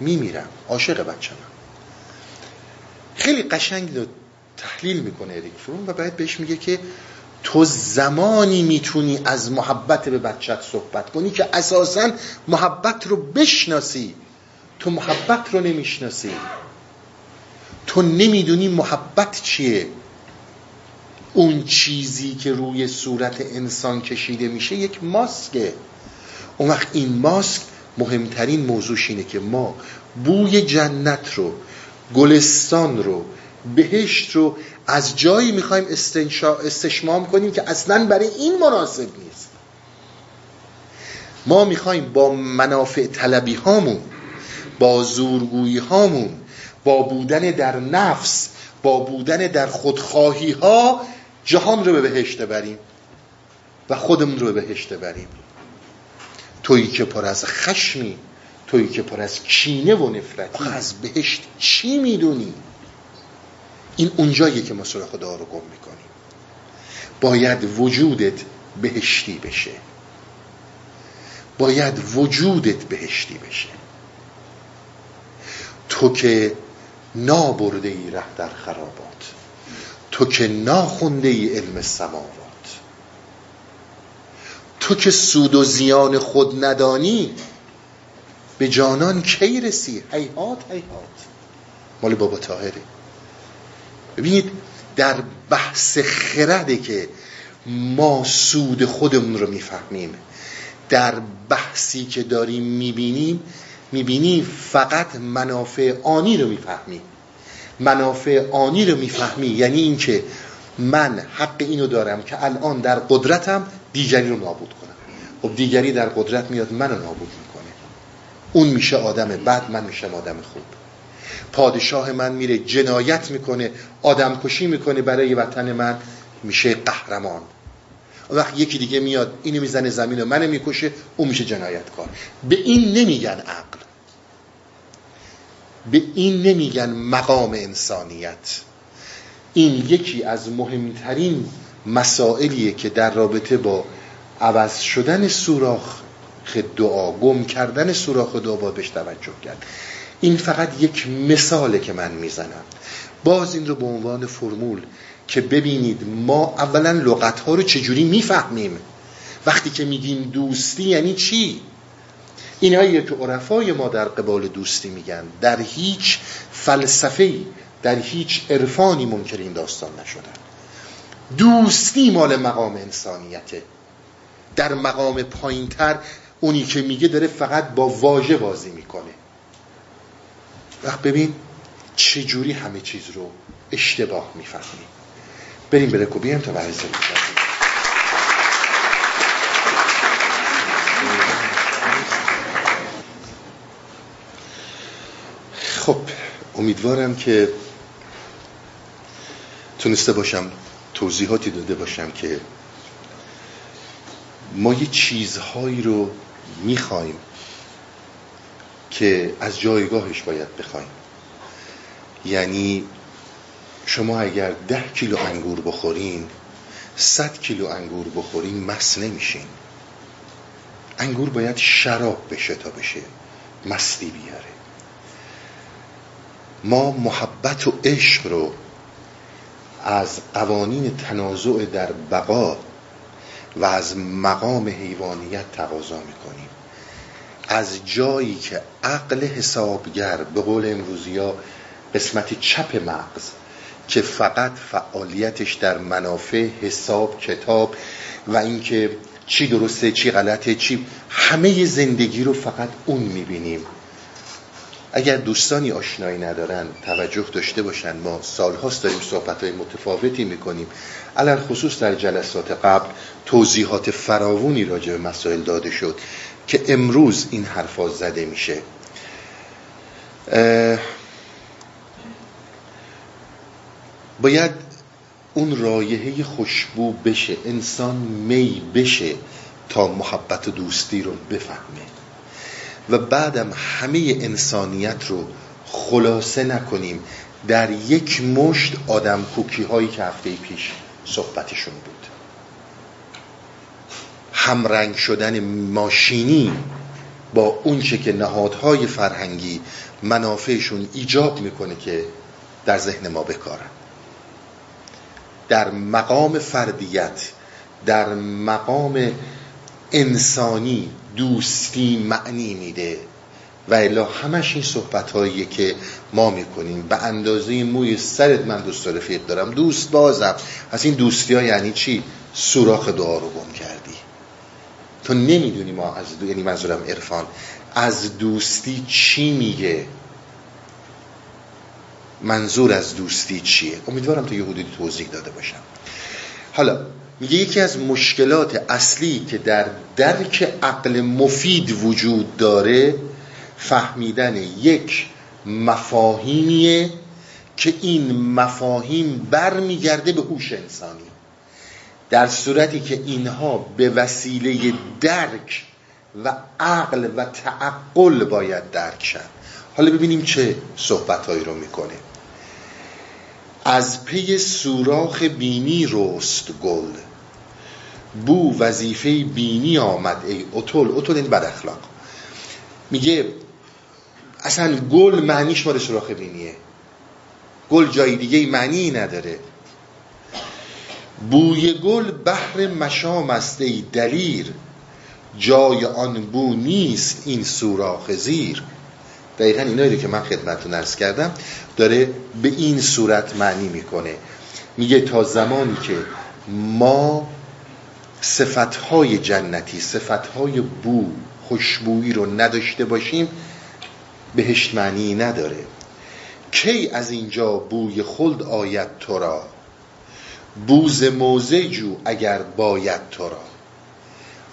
میمیرم. عاشق بچم خیلی قشنگ رو تحلیل می‌کنه اریک فروم و بعد بهش میگه که تو زمانی می‌تونی از محبت به بچت صحبت کنی که اساسا محبت رو بشناسی. تو محبت رو نمی‌شناسی. تو نمی‌دونی محبت چیه. اون چیزی که روی صورت انسان کشیده میشه یک ماسکه. اون وقت این ماسک مهمترین موضوعش اینه که ما بوی جنت رو گلستان رو بهشت رو از جایی می‌خوایم استشمام کنیم که اصلا برای این مناسب نیست. ما می‌خوایم با منافع طلبی هامون با زورگویی هامون با بودن در نفس با بودن در خودخواهی ها جهان رو به بهشت بریم و خودمون رو به بهشت بریم تویی که پر از خشمی تویی که پر از کینه و نفرتی. از بهشت چی می‌دونی؟ این اونجاییه که ما سر خدا رو گم می‌کنیم. باید وجودت بهشتی بشه. باید وجودت بهشتی بشه. تو که نابرده ای ره در خرابات تو که ناخونده ای علم سماوات. تو که سود و زیان خود ندانی به جانان کی رسی؟ حیحات حیحات مال بابا تاهره ببینید در بحث خرده که ما سود خودمون رو می‌فهمیم در بحثی که داریم می‌بینیم می‌بینی فقط منافع آنی رو می‌فهمی. منافع آنی رو می‌فهمی. یعنی اینکه من حق اینو دارم که الان در قدرتم دیگری رو نابود کنم. خب دیگری در قدرت میاد منو نابود می‌کنه. اون میشه آدم بد من میشم آدم خوب. پادشاه من میره جنایت می‌کنه آدم کشی می‌کنه برای وطن من میشه قهرمان. وقت یکی دیگه میاد اینو می‌زنه زمین و منو می‌کشه اون میشه جنایتکار. به این نمیگن عقل. به این نمیگن مقام انسانیت. این یکی از مهمترین مسائلیه که در رابطه با عوض شدن سوراخ دعا گم کردن سوراخ دعا با بهش توجه کرد. این فقط یک مثاله که من می‌زنم. باز این رو به عنوان فرمول که ببینید ما اولا لغت ها رو چجوری می‌فهمیم؟ وقتی که میگیم دوستی یعنی چی؟ اینایی که عرفای ما در قبال دوستی میگن در هیچ فلسفه در هیچ عرفانی منکر این داستان نشدن. دوستی مال مقام انسانیته. در مقام پایینتر اونی که میگه داره فقط با واژه بازی می‌کنه. وقت ببین چجوری همه چیز رو اشتباه می‌فهمیم. بریم به رکوبی تا برای خب امیدوارم که تونسته باشم توضیحاتی داده باشم که ما یه چیزهایی رو می‌خوایم که از جایگاهش باید بخوایم. یعنی شما اگر ده کیلو انگور بخورین صد کیلو انگور بخورین مس نمیشین. انگور باید شراب بشه تا بشه مستی بیاره. ما محبت و عشق رو از قوانین تنازع در بقا و از مقام حیوانیت تقاضا می‌کنیم. از جایی که عقل حسابگر به قول امروزی ها قسمت چپ مغز که فقط فعالیتش در منافع حساب کتاب و اینکه چی درسته چی غلطه چی همه زندگی رو فقط اون می‌بینیم. اگر دوستانی آشنایی ندارن توجه داشته باشن. ما سالهاست داریم صحبت های متفاوتی می‌کنیم. علال خصوص در جلسات قبل توضیحات فراوونی راجع به مسائل داده شد که امروز این حرفا زده میشه. باید اون رایحه خوشبو بشه. انسان می بشه تا محبت و دوستی رو بفهمه. و بعدم همه انسانیت رو خلاصه نکنیم. در یک مشت آدم کوکی هایی که هفته پیش صحبتشون بود. همرنگ شدن ماشینی با اونچه که نهادهای فرهنگی منافعشون ایجاب می‌کنه که در ذهن ما بکارن. در مقام فردیت در مقام انسانی دوستی معنی میده. و الا همش این صحبت هاییه که ما می‌کنیم به اندازه موی سرت من دوست رفیق دارم. دوست بازم. از این دوستی ها یعنی چی؟ سوراخ دعا رو گم کردی. تو نمی‌دونی ما از دو... یعنی منظورم عرفان. از دوستی چی میگه؟ منظور از دوستی چیه؟ امیدوارم تا یه حدودی توضیح داده باشم. حالا میگه یکی از مشکلات اصلی که در درک عقل مفید وجود داره فهمیدن یک مفاهیمیه که این مفاهیم برمیگرده به هوش انسانی. در صورتی که اینها به وسیله درک و عقل و تعقل باید درک شد حالا ببینیم چه صحبتهایی رو می‌کنه. از پی سوراخ بینی رست گل. بو وظیفه بینی آمد. ای اتول اتول این بد اخلاق. میگه اصلا گل معنیش مال سوراخ بینیه. گل جای دیگه معنی نداره. بوی گل بحر مشام است ای دلیر. جای آن بو نیست این سوراخ زیر. دقیقا اینایی که من خدمتتون ارز کردم داره به این صورت معنی می‌کنه. میگه تا زمانی که ما صفتهای جنتی صفتهای بو خوشبویی رو نداشته باشیم بهشت معنی نداره. کی از اینجا بوی خلد آید تو را؟ بوز موزه جو اگر باید تو را.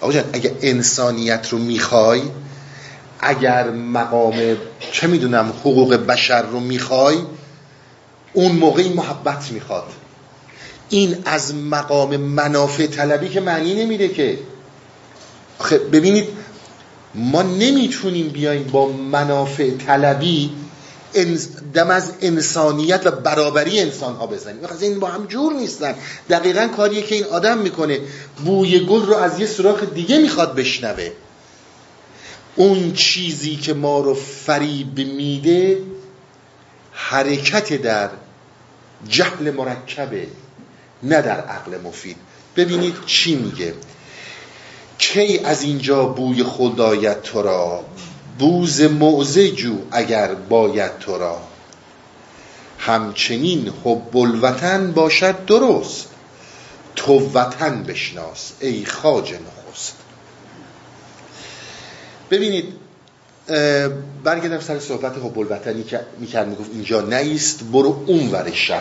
آقا جان اگر انسانیت رو می‌خوای اگر مقام چه می‌دونم حقوق بشر رو می‌خوای اون موقعی محبت می‌خواد. این از مقام منافع طلبی که معنی نمیده که. آخه ببینید ما نمی‌تونیم بیایم با منافع طلبی دم از انسانیت و برابری انسان ها بزنیم. از این با هم جور نیستن. دقیقا کاریه که این آدم می‌کنه. بوی گل رو از یه سراخ دیگه می‌خواد بشنوه. اون چیزی که ما رو فریب میده حرکت در جهل مرکبه. نه در عقل مفید. ببینید چی میگه. کی از اینجا بوی خدایت تو را؟ بوز موزه جو اگر باید تو را. همچنین حب الوطن باشد درست. تو وطن بشناس ای خاج نخست. ببینید برگردم سر صحبت حب الوطنی که می‌کرد می‌گفت اینجا نیست برو اون ورشت.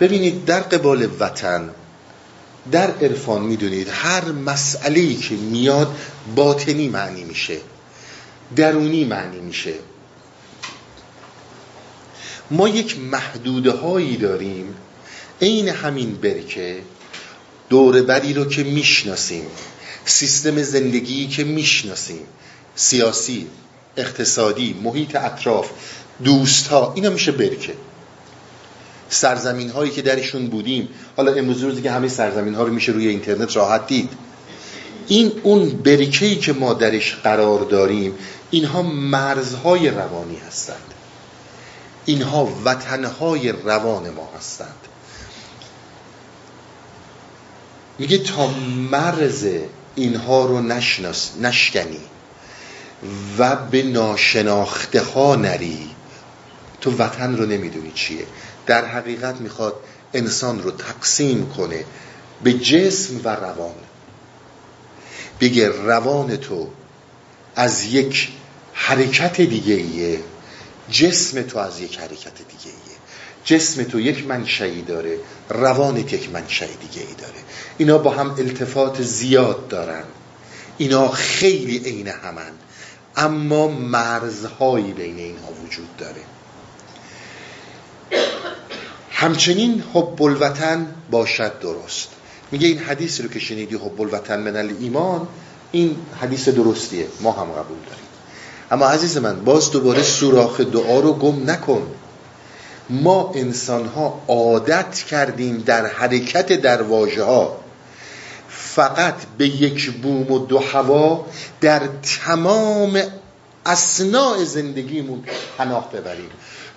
ببینید در قبال وطن در عرفان می‌دونید هر مسئله که میاد باطنی معنی میشه درونی معنی میشه. ما یک محدوده هایی داریم عین همین برکه دوربری رو که می‌شناسیم سیستم زندگی که می‌شناسیم سیاسی اقتصادی محیط اطراف دوست ها اینا میشه برکه سرزمین هایی که درشون بودیم. حالا امروز روزی که همه سرزمین ها رو میشه روی اینترنت راحت دید. این اون برکه‌ای که ما درش قرار داریم اینها مرزهای روانی هستند. اینها وطنهای روان ما هستند. میگه تا مرز اینها رو نشناس نشکنی و به ناشناخته ها نری تو وطن رو نمی‌دونی چیه. در حقیقت می‌خواد انسان رو تقسیم کنه به جسم و روان. بگه روان تو از یک حرکت دیگه ایه جسم تو از یک حرکت دیگه ایه جسم تو یک منشعی داره روانت یک منشعی دیگه ای داره. اینا با هم التفات زیاد دارن. اینا خیلی عین همن. اما مرزهایی بین اینها وجود داره. همچنین حب الوطن باشد درست. میگه این حدیث رو که شنیدی حب الوطن من ایمان این حدیث درستیه. ما هم قبول داریم. اما عزیز من باز دوباره سوراخ دعا رو گم نکن. ما انسان ها عادت کردیم در حرکت در واژه ها فقط به یک بوم و دو هوا در تمام اسناع زندگیمون پناه ببریم.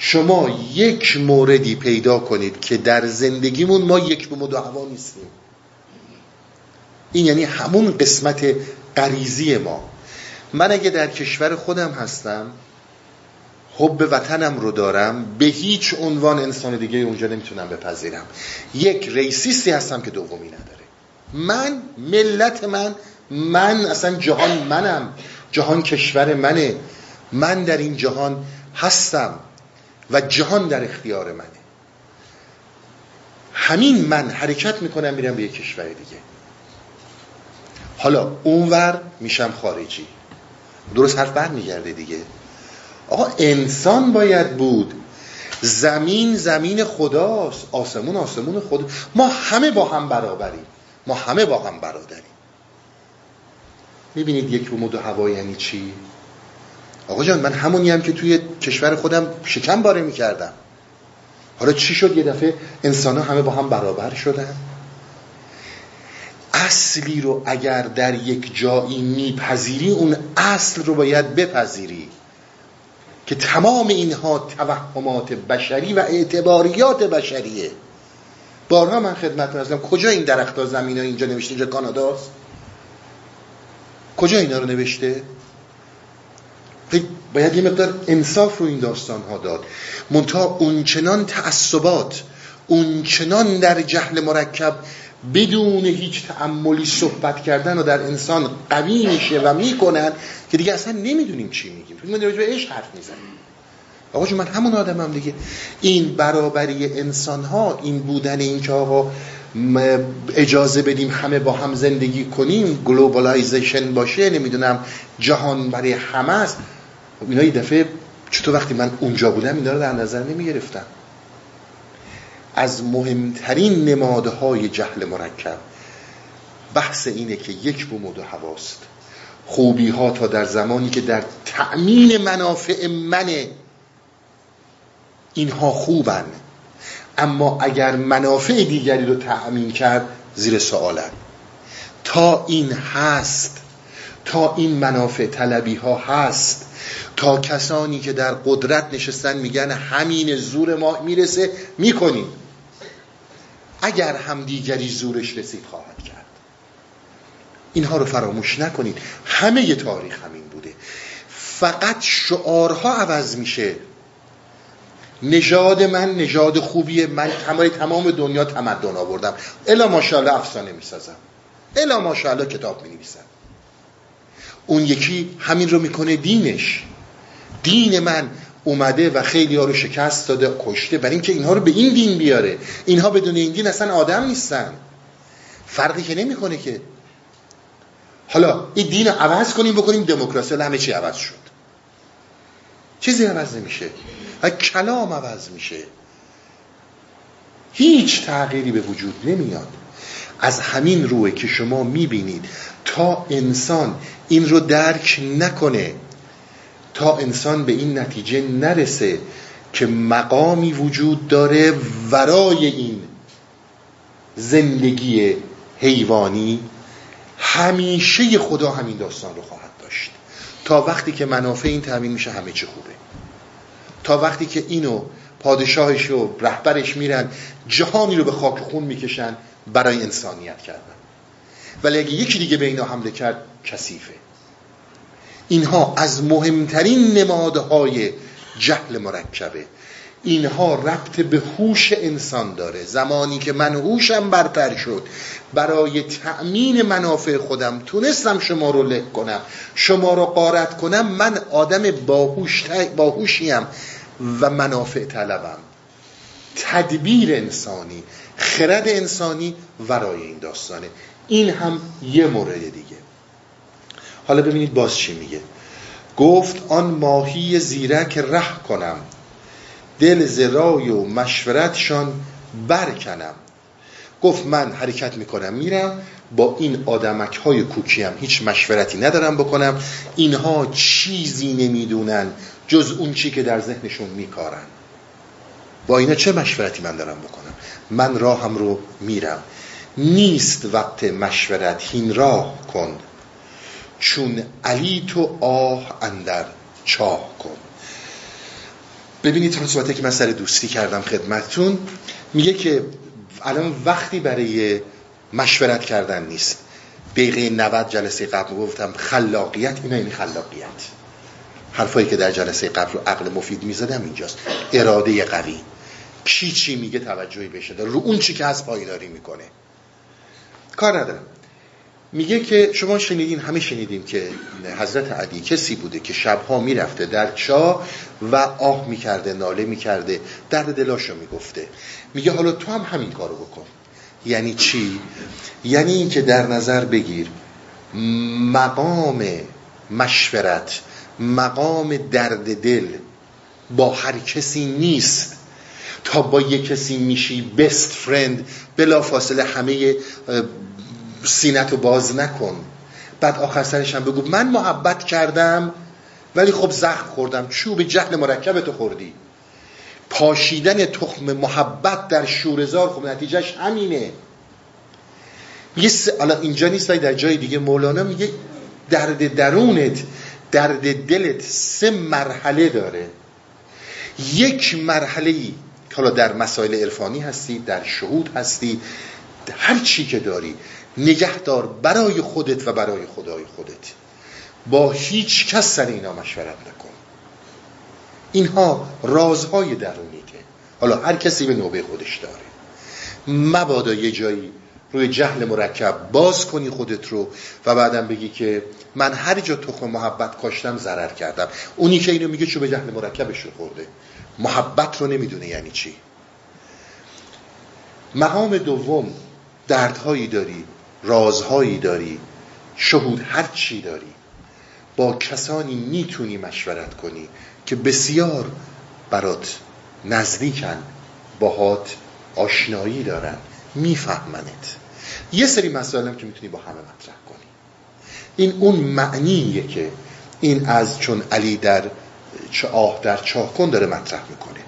شما یک موردی پیدا کنید که در زندگیمون ما یک بوم و نیستیم. این یعنی همون قسمت غریزی ما. من اگه در کشور خودم هستم حب وطنم رو دارم به هیچ عنوان انسان دیگه اونجا نمی‌تونم بپذیرم. یک ریسیستی هستم که دومی نداره. من ملت من من اصلا جهان منم جهان کشور منه. من در این جهان هستم. و جهان در اختیار منه. همین من حرکت می‌کنم میرم به یک کشور دیگه. حالا اونور میشم خارجی. درست حرف برمیگرده دیگه. آقا انسان باید بود. زمین زمین خداست. آسمون آسمون خدا ما همه با هم برابریم. ما همه با هم برادریم. می‌بینید یک بوم و هوا یعنی چی؟ آقا جان من همونی هم که توی کشور خودم شکم باره می‌کردم. حالا چی شد؟ یه دفعه انسان همه با هم برابر شدن. اصلی رو اگر در یک جایی میپذیری اون اصل رو باید بپذیری که تمام اینها توهمات بشری و اعتباریات بشریه. بارها من خدمت ازم کجا این درخت ها زمین ها اینجا نوشته؟ اینجا کاناداست کجا اینا رو نوشته؟ باید یه مقدار انصاف رو این داستان ها داد. منتها اونچنان تعصبات اونچنان در جهل مرکب بدون هیچ تعملی صحبت کردن و در انسان قوی میشه و می‌کنن که دیگه اصلا نمی‌دونیم چی میگیم. فکر می‌کنیم به عشق حرف می‌زنیم؟ آقا من همون آدمم هم دیگه. این برابری انسان ها این بودن این که آقا اجازه بدیم همه با هم زندگی کنیم globalization باشه نمی‌دونم جهان برای همه است. خب اینا یه دفعه چطور وقتی من اونجا بودم اینا رو در نظر نمی گرفتم از مهمترین نمادهای جهل مرکب بحث اینه که یک بوم و دو هواست. خوبی ها تا در زمانی که در تأمین منافع منه اینها خوبن. اما اگر منافع دیگری رو تأمین کرد زیر سوالن. تا این هست تا این منافع طلبی ها هست تا کسانی که در قدرت نشستن میگن همین زور ما می‌رسه می‌کنیم. اگر هم دیگری زورش رسید خواهد کرد. اینها رو فراموش نکنید. همه تاریخ همین بوده. فقط شعارها عوض میشه. نژاد من نژاد خوبیه من تمام تمام دنیا تمدن آوردم. الا ماشاءالله افسانه می‌سازم. الا ماشاءالله کتاب می‌نویسم. اون یکی همین رو می‌کنه دینش. دین من اومده و خیلی ها رو شکست داده کشته. برای اینکه اینها رو به این دین بیاره. اینها بدون این دین اصلا آدم نیستن. فرقی که نمی‌کنه که. حالا این دین رو عوض کنیم بکنیم دموکراسی. همه چی عوض شد. چیزی عوض نمیشه. و کلام عوض میشه. هیچ تغییری به وجود نمیاد. از همین روه که شما می‌بینید تا انسان این رو درک نکنه تا انسان به این نتیجه نرسه که مقامی وجود داره ورای این زندگی حیوانی همیشه خدا همین داستان رو خواهد داشت. تا وقتی که منافع این تامین میشه همه چی خوبه. تا وقتی که اینو پادشاهش و رهبرش میرن جهانی رو به خاک خون می‌کشن برای انسانیت کردن. ولی اگه یکی دیگه به اینا حمله کرد کثیفه. اینها از مهمترین نمادهای جهل مرکبه. اینها ربط به هوش انسان داره. زمانی که من هوشم برتر شد برای تأمین منافع خودم تونستم شما رو لک کنم شما رو قارت کنم من آدم باهوش باهوشیم و منافع طلبم. تدبیر انسانی خرد انسانی ورای این داستانه. این هم یه مورد دیگه. حالا ببینید باز چی میگه. گفت آن ماهی زیرک ره کنم. دل زرای و مشورتشان برکنم. گفت من حرکت می‌کنم میرم با این آدمک های کوکی هم هیچ مشورتی ندارم بکنم. اینها چیزی نمی‌دونن جز اون چی که در ذهنشون میکارن. با اینا چه مشورتی من دارم بکنم؟ من راهم رو میرم. نیست وقت مشورت هین راه کن چون علی تو آه اندر چاه کن. ببینید تا صحبته که من سر دوستی کردم خدمتتون میگه که الان وقتی برای مشورت کردن نیست. دقیقه 90 جلسه قبل گفتم خلاقیت اینا این خلاقیت. حرفایی که در جلسه قبل رو عقل مفید می‌زدم اینجاست. اراده قوی. کی چی میگه توجهی بشه. رو اون چی که هست پایداری می‌کنه. کار ندارم. میگه که شما شنیدین همه شنیدیم که حضرت علی کسی بوده که شبها می‌رفته در چاه و آه می‌کرده ناله می‌کرده درد دلاشو می‌گفته. میگه حالا تو هم همین کارو بکن. یعنی چی؟ یعنی اینکه در نظر بگیر مقام مشورت مقام درد دل با هر کسی نیست. تا با یک کسی میشی بست فرند بلا فاصله همه سینت رو باز نکن. بعد آخر سرش هم بگو من محبت کردم ولی خب زخم خوردم. چوب جهل مرکبتو خوردی. پاشیدن تخم محبت در شورزار خب نتیجهش همینه. یه اینجا نیست در جای دیگه مولانا میگه درد درونت درد دلت سه مرحله داره. یک مرحله ای حالا در مسائل عرفانی هستی در شهود هستی هر چی که داری نگهدار برای خودت و برای خدای خودت. با هیچ کس سر اینا مشورت نکن. اینها رازهای درونیته حالا هر کسی به نوبه خودش داره. مبادا یه جایی روی جهل مرکب باز کنی خودت رو و بعدم بگی که من هر جا تخم محبت کاشتم ضرر کردم. اونی که اینو میگه چون به جهل مرکبش رو خورده. محبت رو نمی‌دونه یعنی چی. مقام دوم دردهایی داری رازهایی داری شهود هر چی داری. با کسانی می‌تونی مشورت کنی که بسیار برات نزدیکن باهات آشنایی دارن میفهمنت. یه سری مسائل هم که می‌تونی با همه مطرح کنی. این اون معنیه که این از چون علی در آه در چاه کن داره مطرح می‌کنه.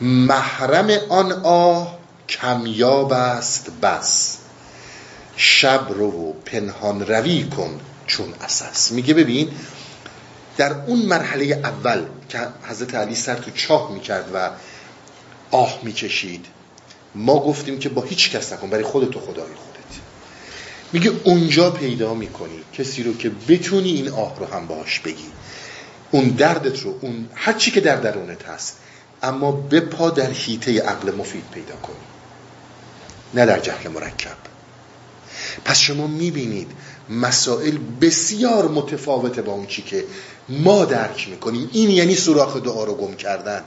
محرم آن آه کمیاب است بس. شب رو پنهان روی کن چون اساس میگه ببین در اون مرحله اول که حضرت علی سر تو چاه می‌کرد و آه می‌کشید ما گفتیم که با هیچ کس نکن برای خودت و خدای خودت. میگه اونجا پیدا می‌کنی کسی رو که بتونی این آه رو هم باش بگی. اون دردت رو اون هر چی که در درونت هست اما به پا در حیطه عقل مفید پیدا کنی نه در جهل مرکب. پس شما می‌بینید مسائل بسیار متفاوته با اون چی که ما درک می‌کنیم. این یعنی سوراخ دعا رو گم کردن.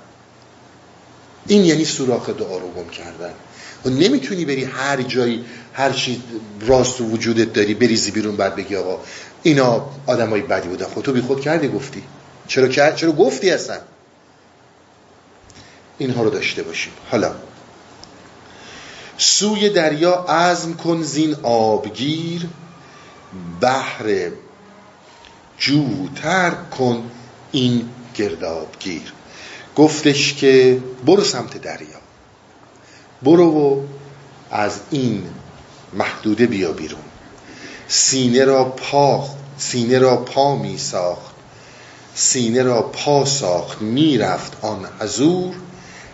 این یعنی سوراخ دعا رو گم کردن. و نمی‌تونی بری هر جایی هر چی راست و وجودت داری بریزی بیرون بعد بگی آقا اینا آدمای بدی بودن. خود تو بی خود کردی گفتی. چرا چرا گفتی اصلا؟ اینها رو داشته باشیم. حالا. سوی دریا عزم کن زین آبگیر بحر جوتر کن این گردابگیر. گفتش که برو سمت دریا. برو و از این محدوده بیا بیرون. سینه را پا سینه را پا می ساخت سینه را پا ساخت می‌رفت آن حضور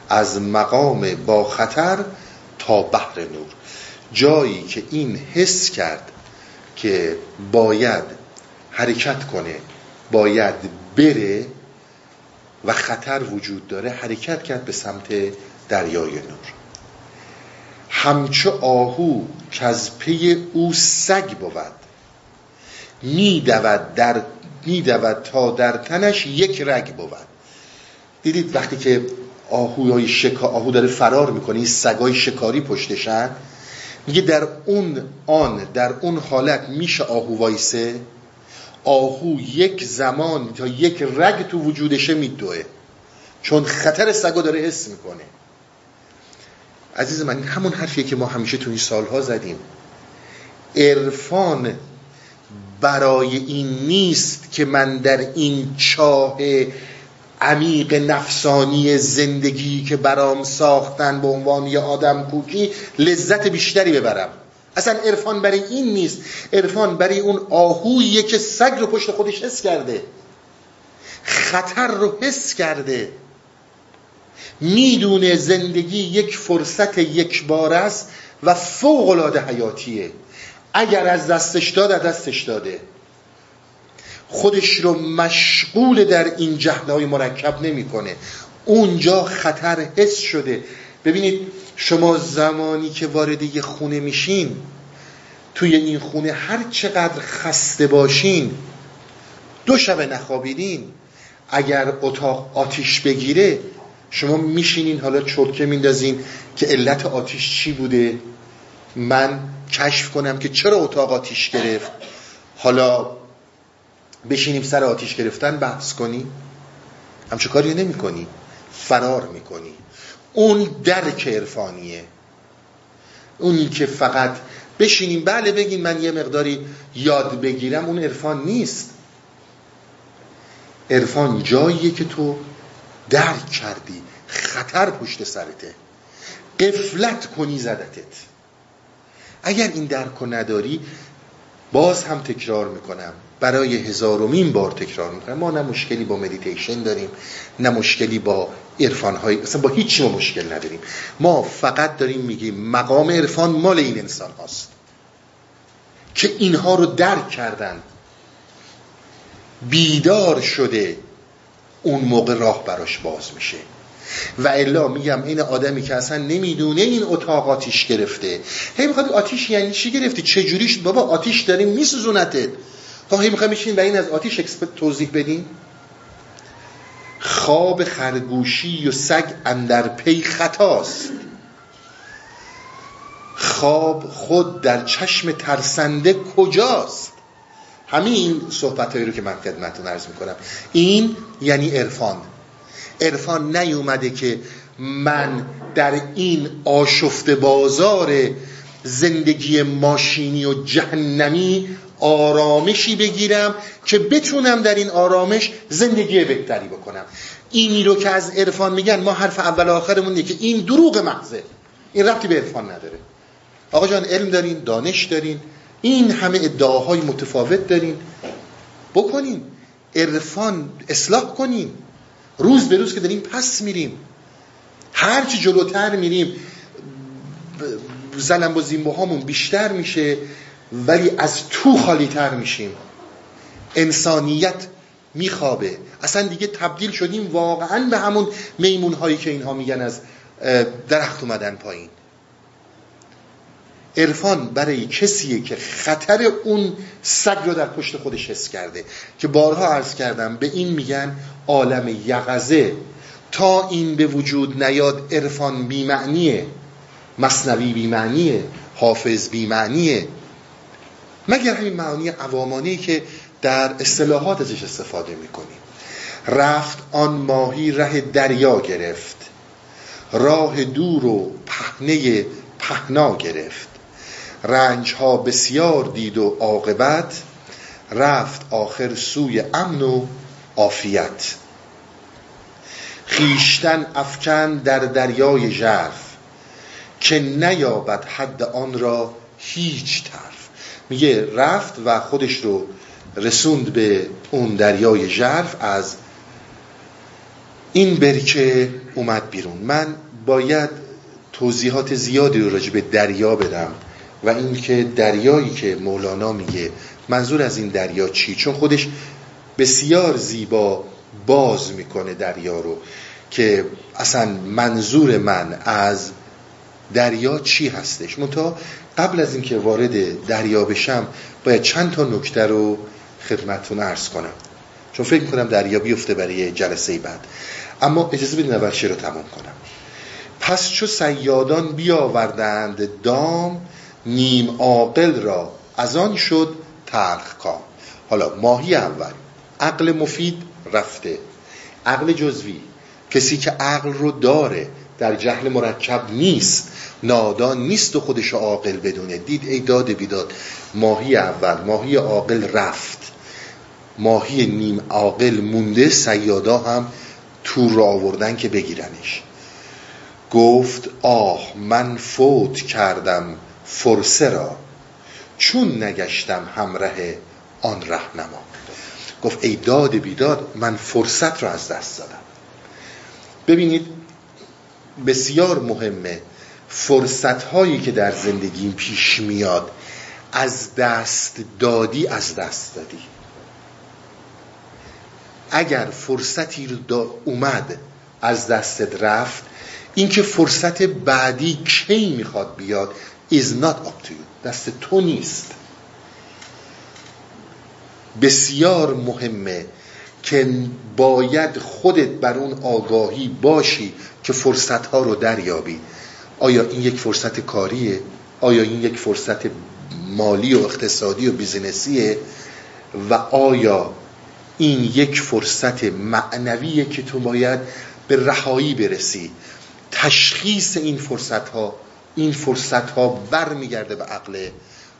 از مقام با خطر تا بحر نور. جایی که این حس کرد که باید حرکت کنه باید بره و خطر وجود داره حرکت کرد به سمت دریای نور. همچو آهو که از پی او سگ بود میدود در میدود تا در تنش یک رگ بود. دیدید وقتی که آهوی شکا آهو داره فرار می‌کنه این سگای شکاری پشتشن میگه در اون آن در اون حالت میشه آهو وایسه؟ آهو یک زمان تا یک رگ تو وجودشه میدوه. چون خطر سگا داره حس می‌کنه. عزیز من همون حرفیه که ما همیشه تو این سالها زدیم. عرفان برای این نیست که من در این چاه عمیق نفسانی زندگی که برام ساختن به عنوان یه آدم کوکی لذت بیشتری ببرم. اصلا عرفان برای این نیست. عرفان برای اون آهویه که سگ رو پشت خودش حس کرده. خطر رو حس کرده. می‌دونه زندگی یک فرصت یک بار است و فوق العاده حیاتیه. اگر از دستش داد دستش داده. خودش رو مشغول در این جهلهای مرکب نمی‌کنه. اونجا خطر حس شده. ببینید شما زمانی که وارد یه خونه میشین توی این خونه هر چقدر خسته باشین دو شب نخوابیدین. اگر اتاق آتیش بگیره شما میشینین حالا چرکه میندازین که علت آتیش چی بوده؟ من کشف کنم که چرا اتاق آتیش گرفت. حالا بشینیم سر آتیش گرفتن بحث کنیم همچه کاری نمی کنی فرار می‌کنی. اون درک عرفانیه اونی که فقط بشینیم بله بگین من یه مقداری یاد بگیرم اون عرفان نیست. عرفان جاییه که تو درک کردی. خطر پشت سرته. قفلت کنی زدتت. اگر این درک رو نداری باز هم تکرار می‌کنم. برای هزارمین بار تکرار می‌کنم. ما نه مشکلی با مدیتیشن داریم نه مشکلی با عرفان های اصلا با هیچ ما مشکل نداریم. ما فقط داریم میگیم مقام عرفان مال این انسان هاست. که اینها رو درک کردن. بیدار شده اون موقع راه براش باز میشه. و الا میگم این آدمی که اصلا نمی‌دونه این اتاق آتیش گرفته. هی می‌خواد آتیش یعنی چی گرفتی؟ چه جوری شد بابا آتیش داریم میسوزونتت. تا هی می‌خوای میشین و این از آتیش توضیح بدین خواب خرگوشی و سگ اندر پی خطاست. خواب خود در چشم ترسنده کجاست؟ همین صحبت رو که من خدمتتون عرض می‌کنم. این یعنی عرفان. عرفان نیومده که من در این آشفت بازار زندگی ماشینی و جهنمی آرامشی بگیرم که بتونم در این آرامش زندگی بهتری بکنم. اینی رو که از عرفان میگن ما حرف اول آخرمون که این دروغ محضه این ربطی به عرفان نداره. آقا جان علم دارین دانش دارین این همه ادعاهای متفاوت دارین. بکنین. عرفان اصلاح کنین. روز به روز که داریم پس میریم. هرچی جلوتر میریم زنم با زیمبوهامون بیشتر میشه ولی از تو خالیتر میشیم. انسانیت میخوابه. اصلا دیگه تبدیل شدیم واقعا به همون میمون هایی که اینها میگن از درخت اومدن پایین. عرفان برای کسیه که خطر اون سگ رو در پشت خودش حس کرده. که بارها عرض کردم به این میگن عالم یغزه. تا این به وجود نیاد عرفان بیمعنیه مصنوی بیمعنیه حافظ بیمعنیه. مگر همین معانی عوامانی که در اصطلاحات ازش استفاده می‌کنیم. رفت آن ماهی ره دریا گرفت. راه دور و پهنه پهنا گرفت. رنج ها بسیار دید و عاقبت رفت آخر سوی امن و عافیت. خیشتن افکن در دریای ژرف که نیابد حد آن را هیچ طرف. میگه رفت و خودش رو رسوند به اون دریای ژرف از این برکه اومد بیرون. من باید توضیحات زیادی رو راجع به دریا بدم. و اینکه دریایی که مولانا میگه منظور از این دریا چی؟ چون خودش بسیار زیبا باز می‌کنه دریا رو که اصلا منظور من از دریا چی هستش؟ منتها قبل از اینکه وارد دریا بشم باید چند تا نکته رو خدمتتون عرض کنم. چون فکر می‌کنم دریا بیفته برای جلسه بعد. اما اجازه بدین اول رو تمام کنم. پس چو سیادان بیاوردند دام نیم عاقل را از آن شد تلخ کام. حالا ماهی اول. عقل مفید رفته. عقل جزوی. کسی که عقل رو داره در جهل مرکب نیست. نادان نیست و خودش عاقل بدونه. دید ای داد بیداد. ماهی اول. ماهی عاقل رفت. ماهی نیم عاقل مونده. سیادا هم تور را آوردن که بگیرنش. گفت آه من فوت کردم. فرسه را چون نگشتم همراه آن رهنما. گفت ای داد بیداد من فرصت را از دست دادم. ببینید بسیار مهمه فرصت هایی که در زندگیم پیش میاد از دست دادی از دست دادی. اگر فرصتی رو اومد از دستت رفت اینکه فرصت بعدی کی می‌خواد بیاد is not up to you. دست تو نیست بسیار مهمه که باید خودت بر اون آگاهی باشی که فرصت ها رو دریابی. آیا این یک فرصت کاریه؟ آیا این یک فرصت مالی و اقتصادی و بیزینسیه؟ و آیا این یک فرصت معنویه که تو باید به رهایی برسی؟ تشخیص این فرصت ها این فرصت ها برمیگرده به عقل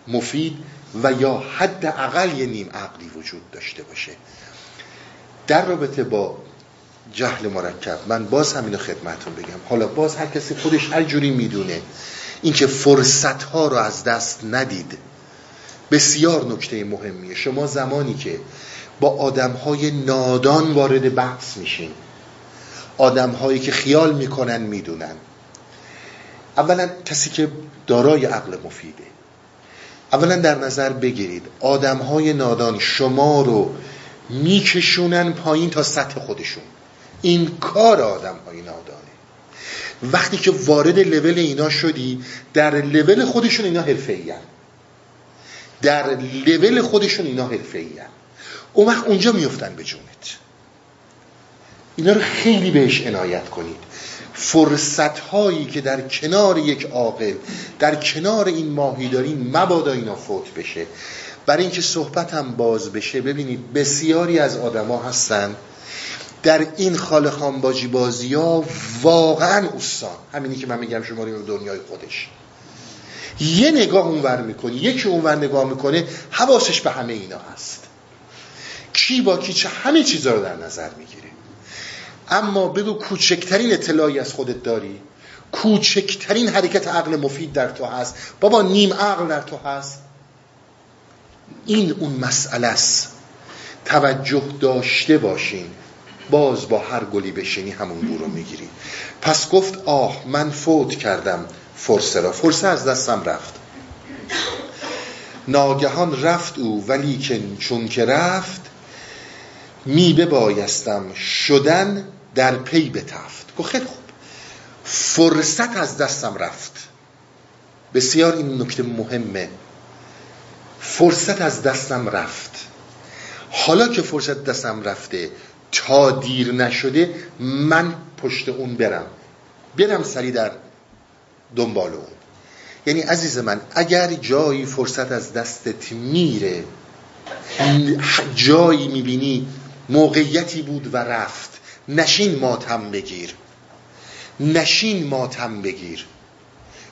مفید و یا حد اقل یه نیم عقلی وجود داشته باشه. در رابطه با جهل مرکب من باز همینو خدمتون بگم. حالا باز هر کسی خودش هر جوری می‌دونه اینکه فرصت ها رو از دست ندید بسیار نکته مهمیه. شما زمانی که با آدم های نادان وارد بحث میشین آدم هایی که خیال می‌کنن می‌دونن. اولا کسی که دارای عقل مفیده. اولا در نظر بگیرید آدم های نادان شما رو میکشونن پایین تا سطح خودشون. این کار آدم های نادانه. وقتی که وارد لول اینا شدی در لول خودشون اینا حرفه در لول خودشون اینا حرفه اون وقت اونجا میفتن به جونت. اینا رو خیلی بهش عنایت کنید. فرصت هایی که در کنار یک عاقل در کنار این ماهیداری مبادا اینا فوت بشه. برای اینکه صحبت هم باز بشه ببینید بسیاری از آدما هستن. در این خال خانباجی بازی ها واقعا استان. همینی که من میگم شما رو دنیای خودش. یه نگاه اونور می‌کنی یکی اونور نگاه می‌کنه حواسش به همه اینا هست. کی با کی چه همه چیزا رو در نظر می‌گیره. اما بگو کوچکترین اطلاعی از خودت داری. کوچکترین حرکت عقل مفید در تو هست. بابا نیم عقل در تو هست. این اون مسئله است. توجه داشته باشین. باز با هر گلی بشینی همون بو رو می‌گیری. پس گفت آه من فوت کردم فرصه را. فرصه از دستم رفت. ناگهان رفت او ولی که چون که رفت می بایستم شدن در پی بتفت. گفت خیلی خوب. فرصت از دستم رفت. بسیار این نکته مهمه. فرصت از دستم رفت. حالا که فرصت دستم رفته تا دیر نشده من پشت اون برم. برم سری در دنبال اون. یعنی عزیز من اگر جایی فرصت از دستت میره جایی می‌بینی موقعیتی بود و رفت. نشین ماتم بگیر. نشین ماتم بگیر.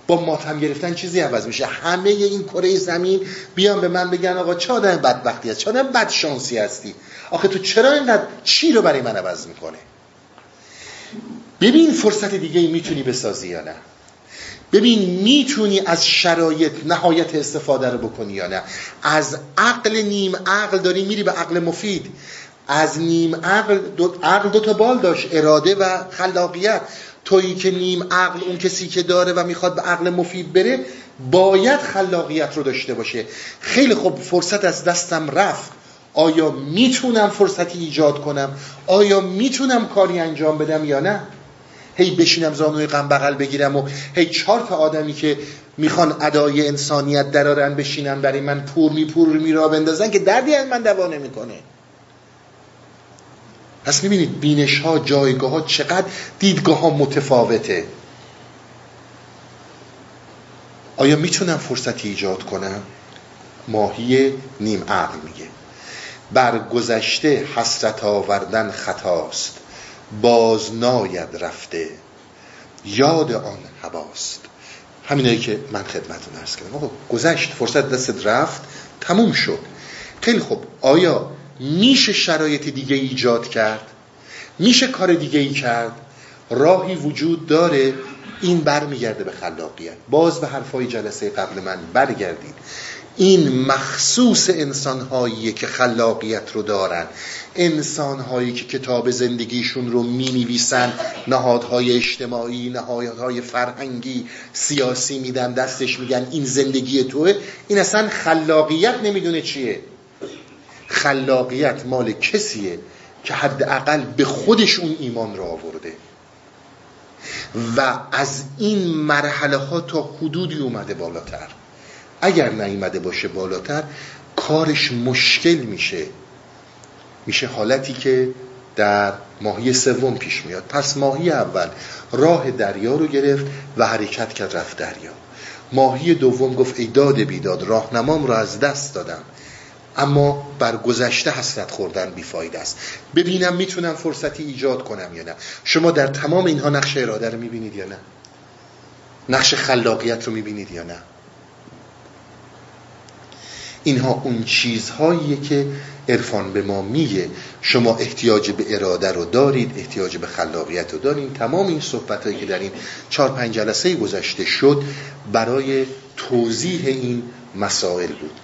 با ماتم گرفتن چیزی عوض میشه؟ همه این کره زمین بیان به من بگن آقا چه آدم بدبختی هست چه آدم بد شانسی هستی؟ آخه تو چرا اینقدر چی رو برای من عوض می‌کنه؟ ببین فرصت دیگه ای می‌تونی بسازی یا نه. ببین می‌تونی از شرایط نهایت استفاده رو بکنی یا نه. از عقل نیم عقل داری میری به عقل مفید. از نیم عقل دو, عقل دو تا بال داشت اراده و خلاقیت. تویی که نیم عقل اون کسی که داره و می‌خواد به عقل مفید بره باید خلاقیت رو داشته باشه. خیلی خوب فرصت از دستم رفت. آیا می‌تونم فرصتی ایجاد کنم؟ آیا می‌تونم کاری انجام بدم یا نه؟ هی بشینم زانوی غم بغل بگیرم و هی چهار تا آدمی که می‌خوان ادای انسانیت درارن بشینن برای من پور می پور می را بندازن که دردی از من دوا نمی‌کنه پس می‌بینید بینش ها جایگاه ها چقدر دیدگاه ها متفاوته. آیا می‌تونم فرصتی ایجاد کنم؟ ماهی نیم عقل میگه. بر گذشته حسرت آوردن خطاست. باز ناید رفته. یاد آن هواست. همینایی که من خدمتتون عرض کردم. گذشت فرصت دست رفت تموم شد. خیلی خوب. آیا میشه شرایط دیگه ایجاد کرد میشه کار دیگه ای کرد. راهی وجود داره این برمیگرده به خلاقیت. باز به حرفای جلسه قبل من برگردید. این مخصوص انسانهایی که خلاقیت رو دارن انسانهایی که کتاب زندگیشون رو می نویسن نهادهای اجتماعی نهادهای فرهنگی سیاسی میدن دستش میگن این زندگی توه این اصلا خلاقیت نمی‌دونه چیه. خلاقیت مال کسیه که حداقل به خودش اون ایمان رو آورده. و از این مرحله ها تا حدودی اومده بالاتر. اگر نیامده باشه بالاتر کارش مشکل میشه. میشه حالتی که در ماهی سوم پیش میاد. پس ماهی اول راه دریا رو گرفت و حرکت کرد رفت دریا. ماهی دوم گفت ای داد بیداد راهنمام رو از دست دادم. اما بر گذشته حسرت خوردن بیفاید است. ببینم می‌تونم فرصتی ایجاد کنم یا نه. شما در تمام اینها نقش اراده رو می‌بینید یا نه؟ نقش خلاقیت رو می‌بینید یا نه؟ اینها اون چیزهاییه که عرفان به ما میگه. شما احتیاج به اراده رو دارید احتیاج به خلاقیت رو دارید. تمام این صحبت هایی که در این چهار پنج جلسه گذشته شد برای توضیح این مسائل بود.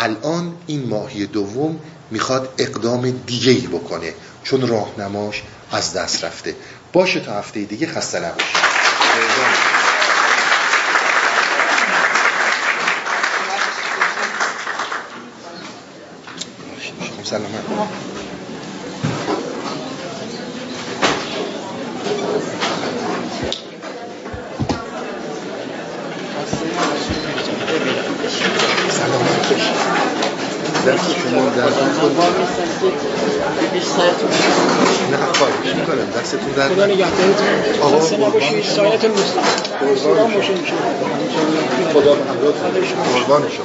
الان این ماهی دوم می‌خواد اقدام دیگه ای بکنه چون راهنماش از دست رفته. باشه تا هفته دیگه خسته نباشید سلامت دست شما درد نه خواهش می‌کنم دستتون درد خدا نگهدارتون آقا خسته نباشید سایتون قربان شما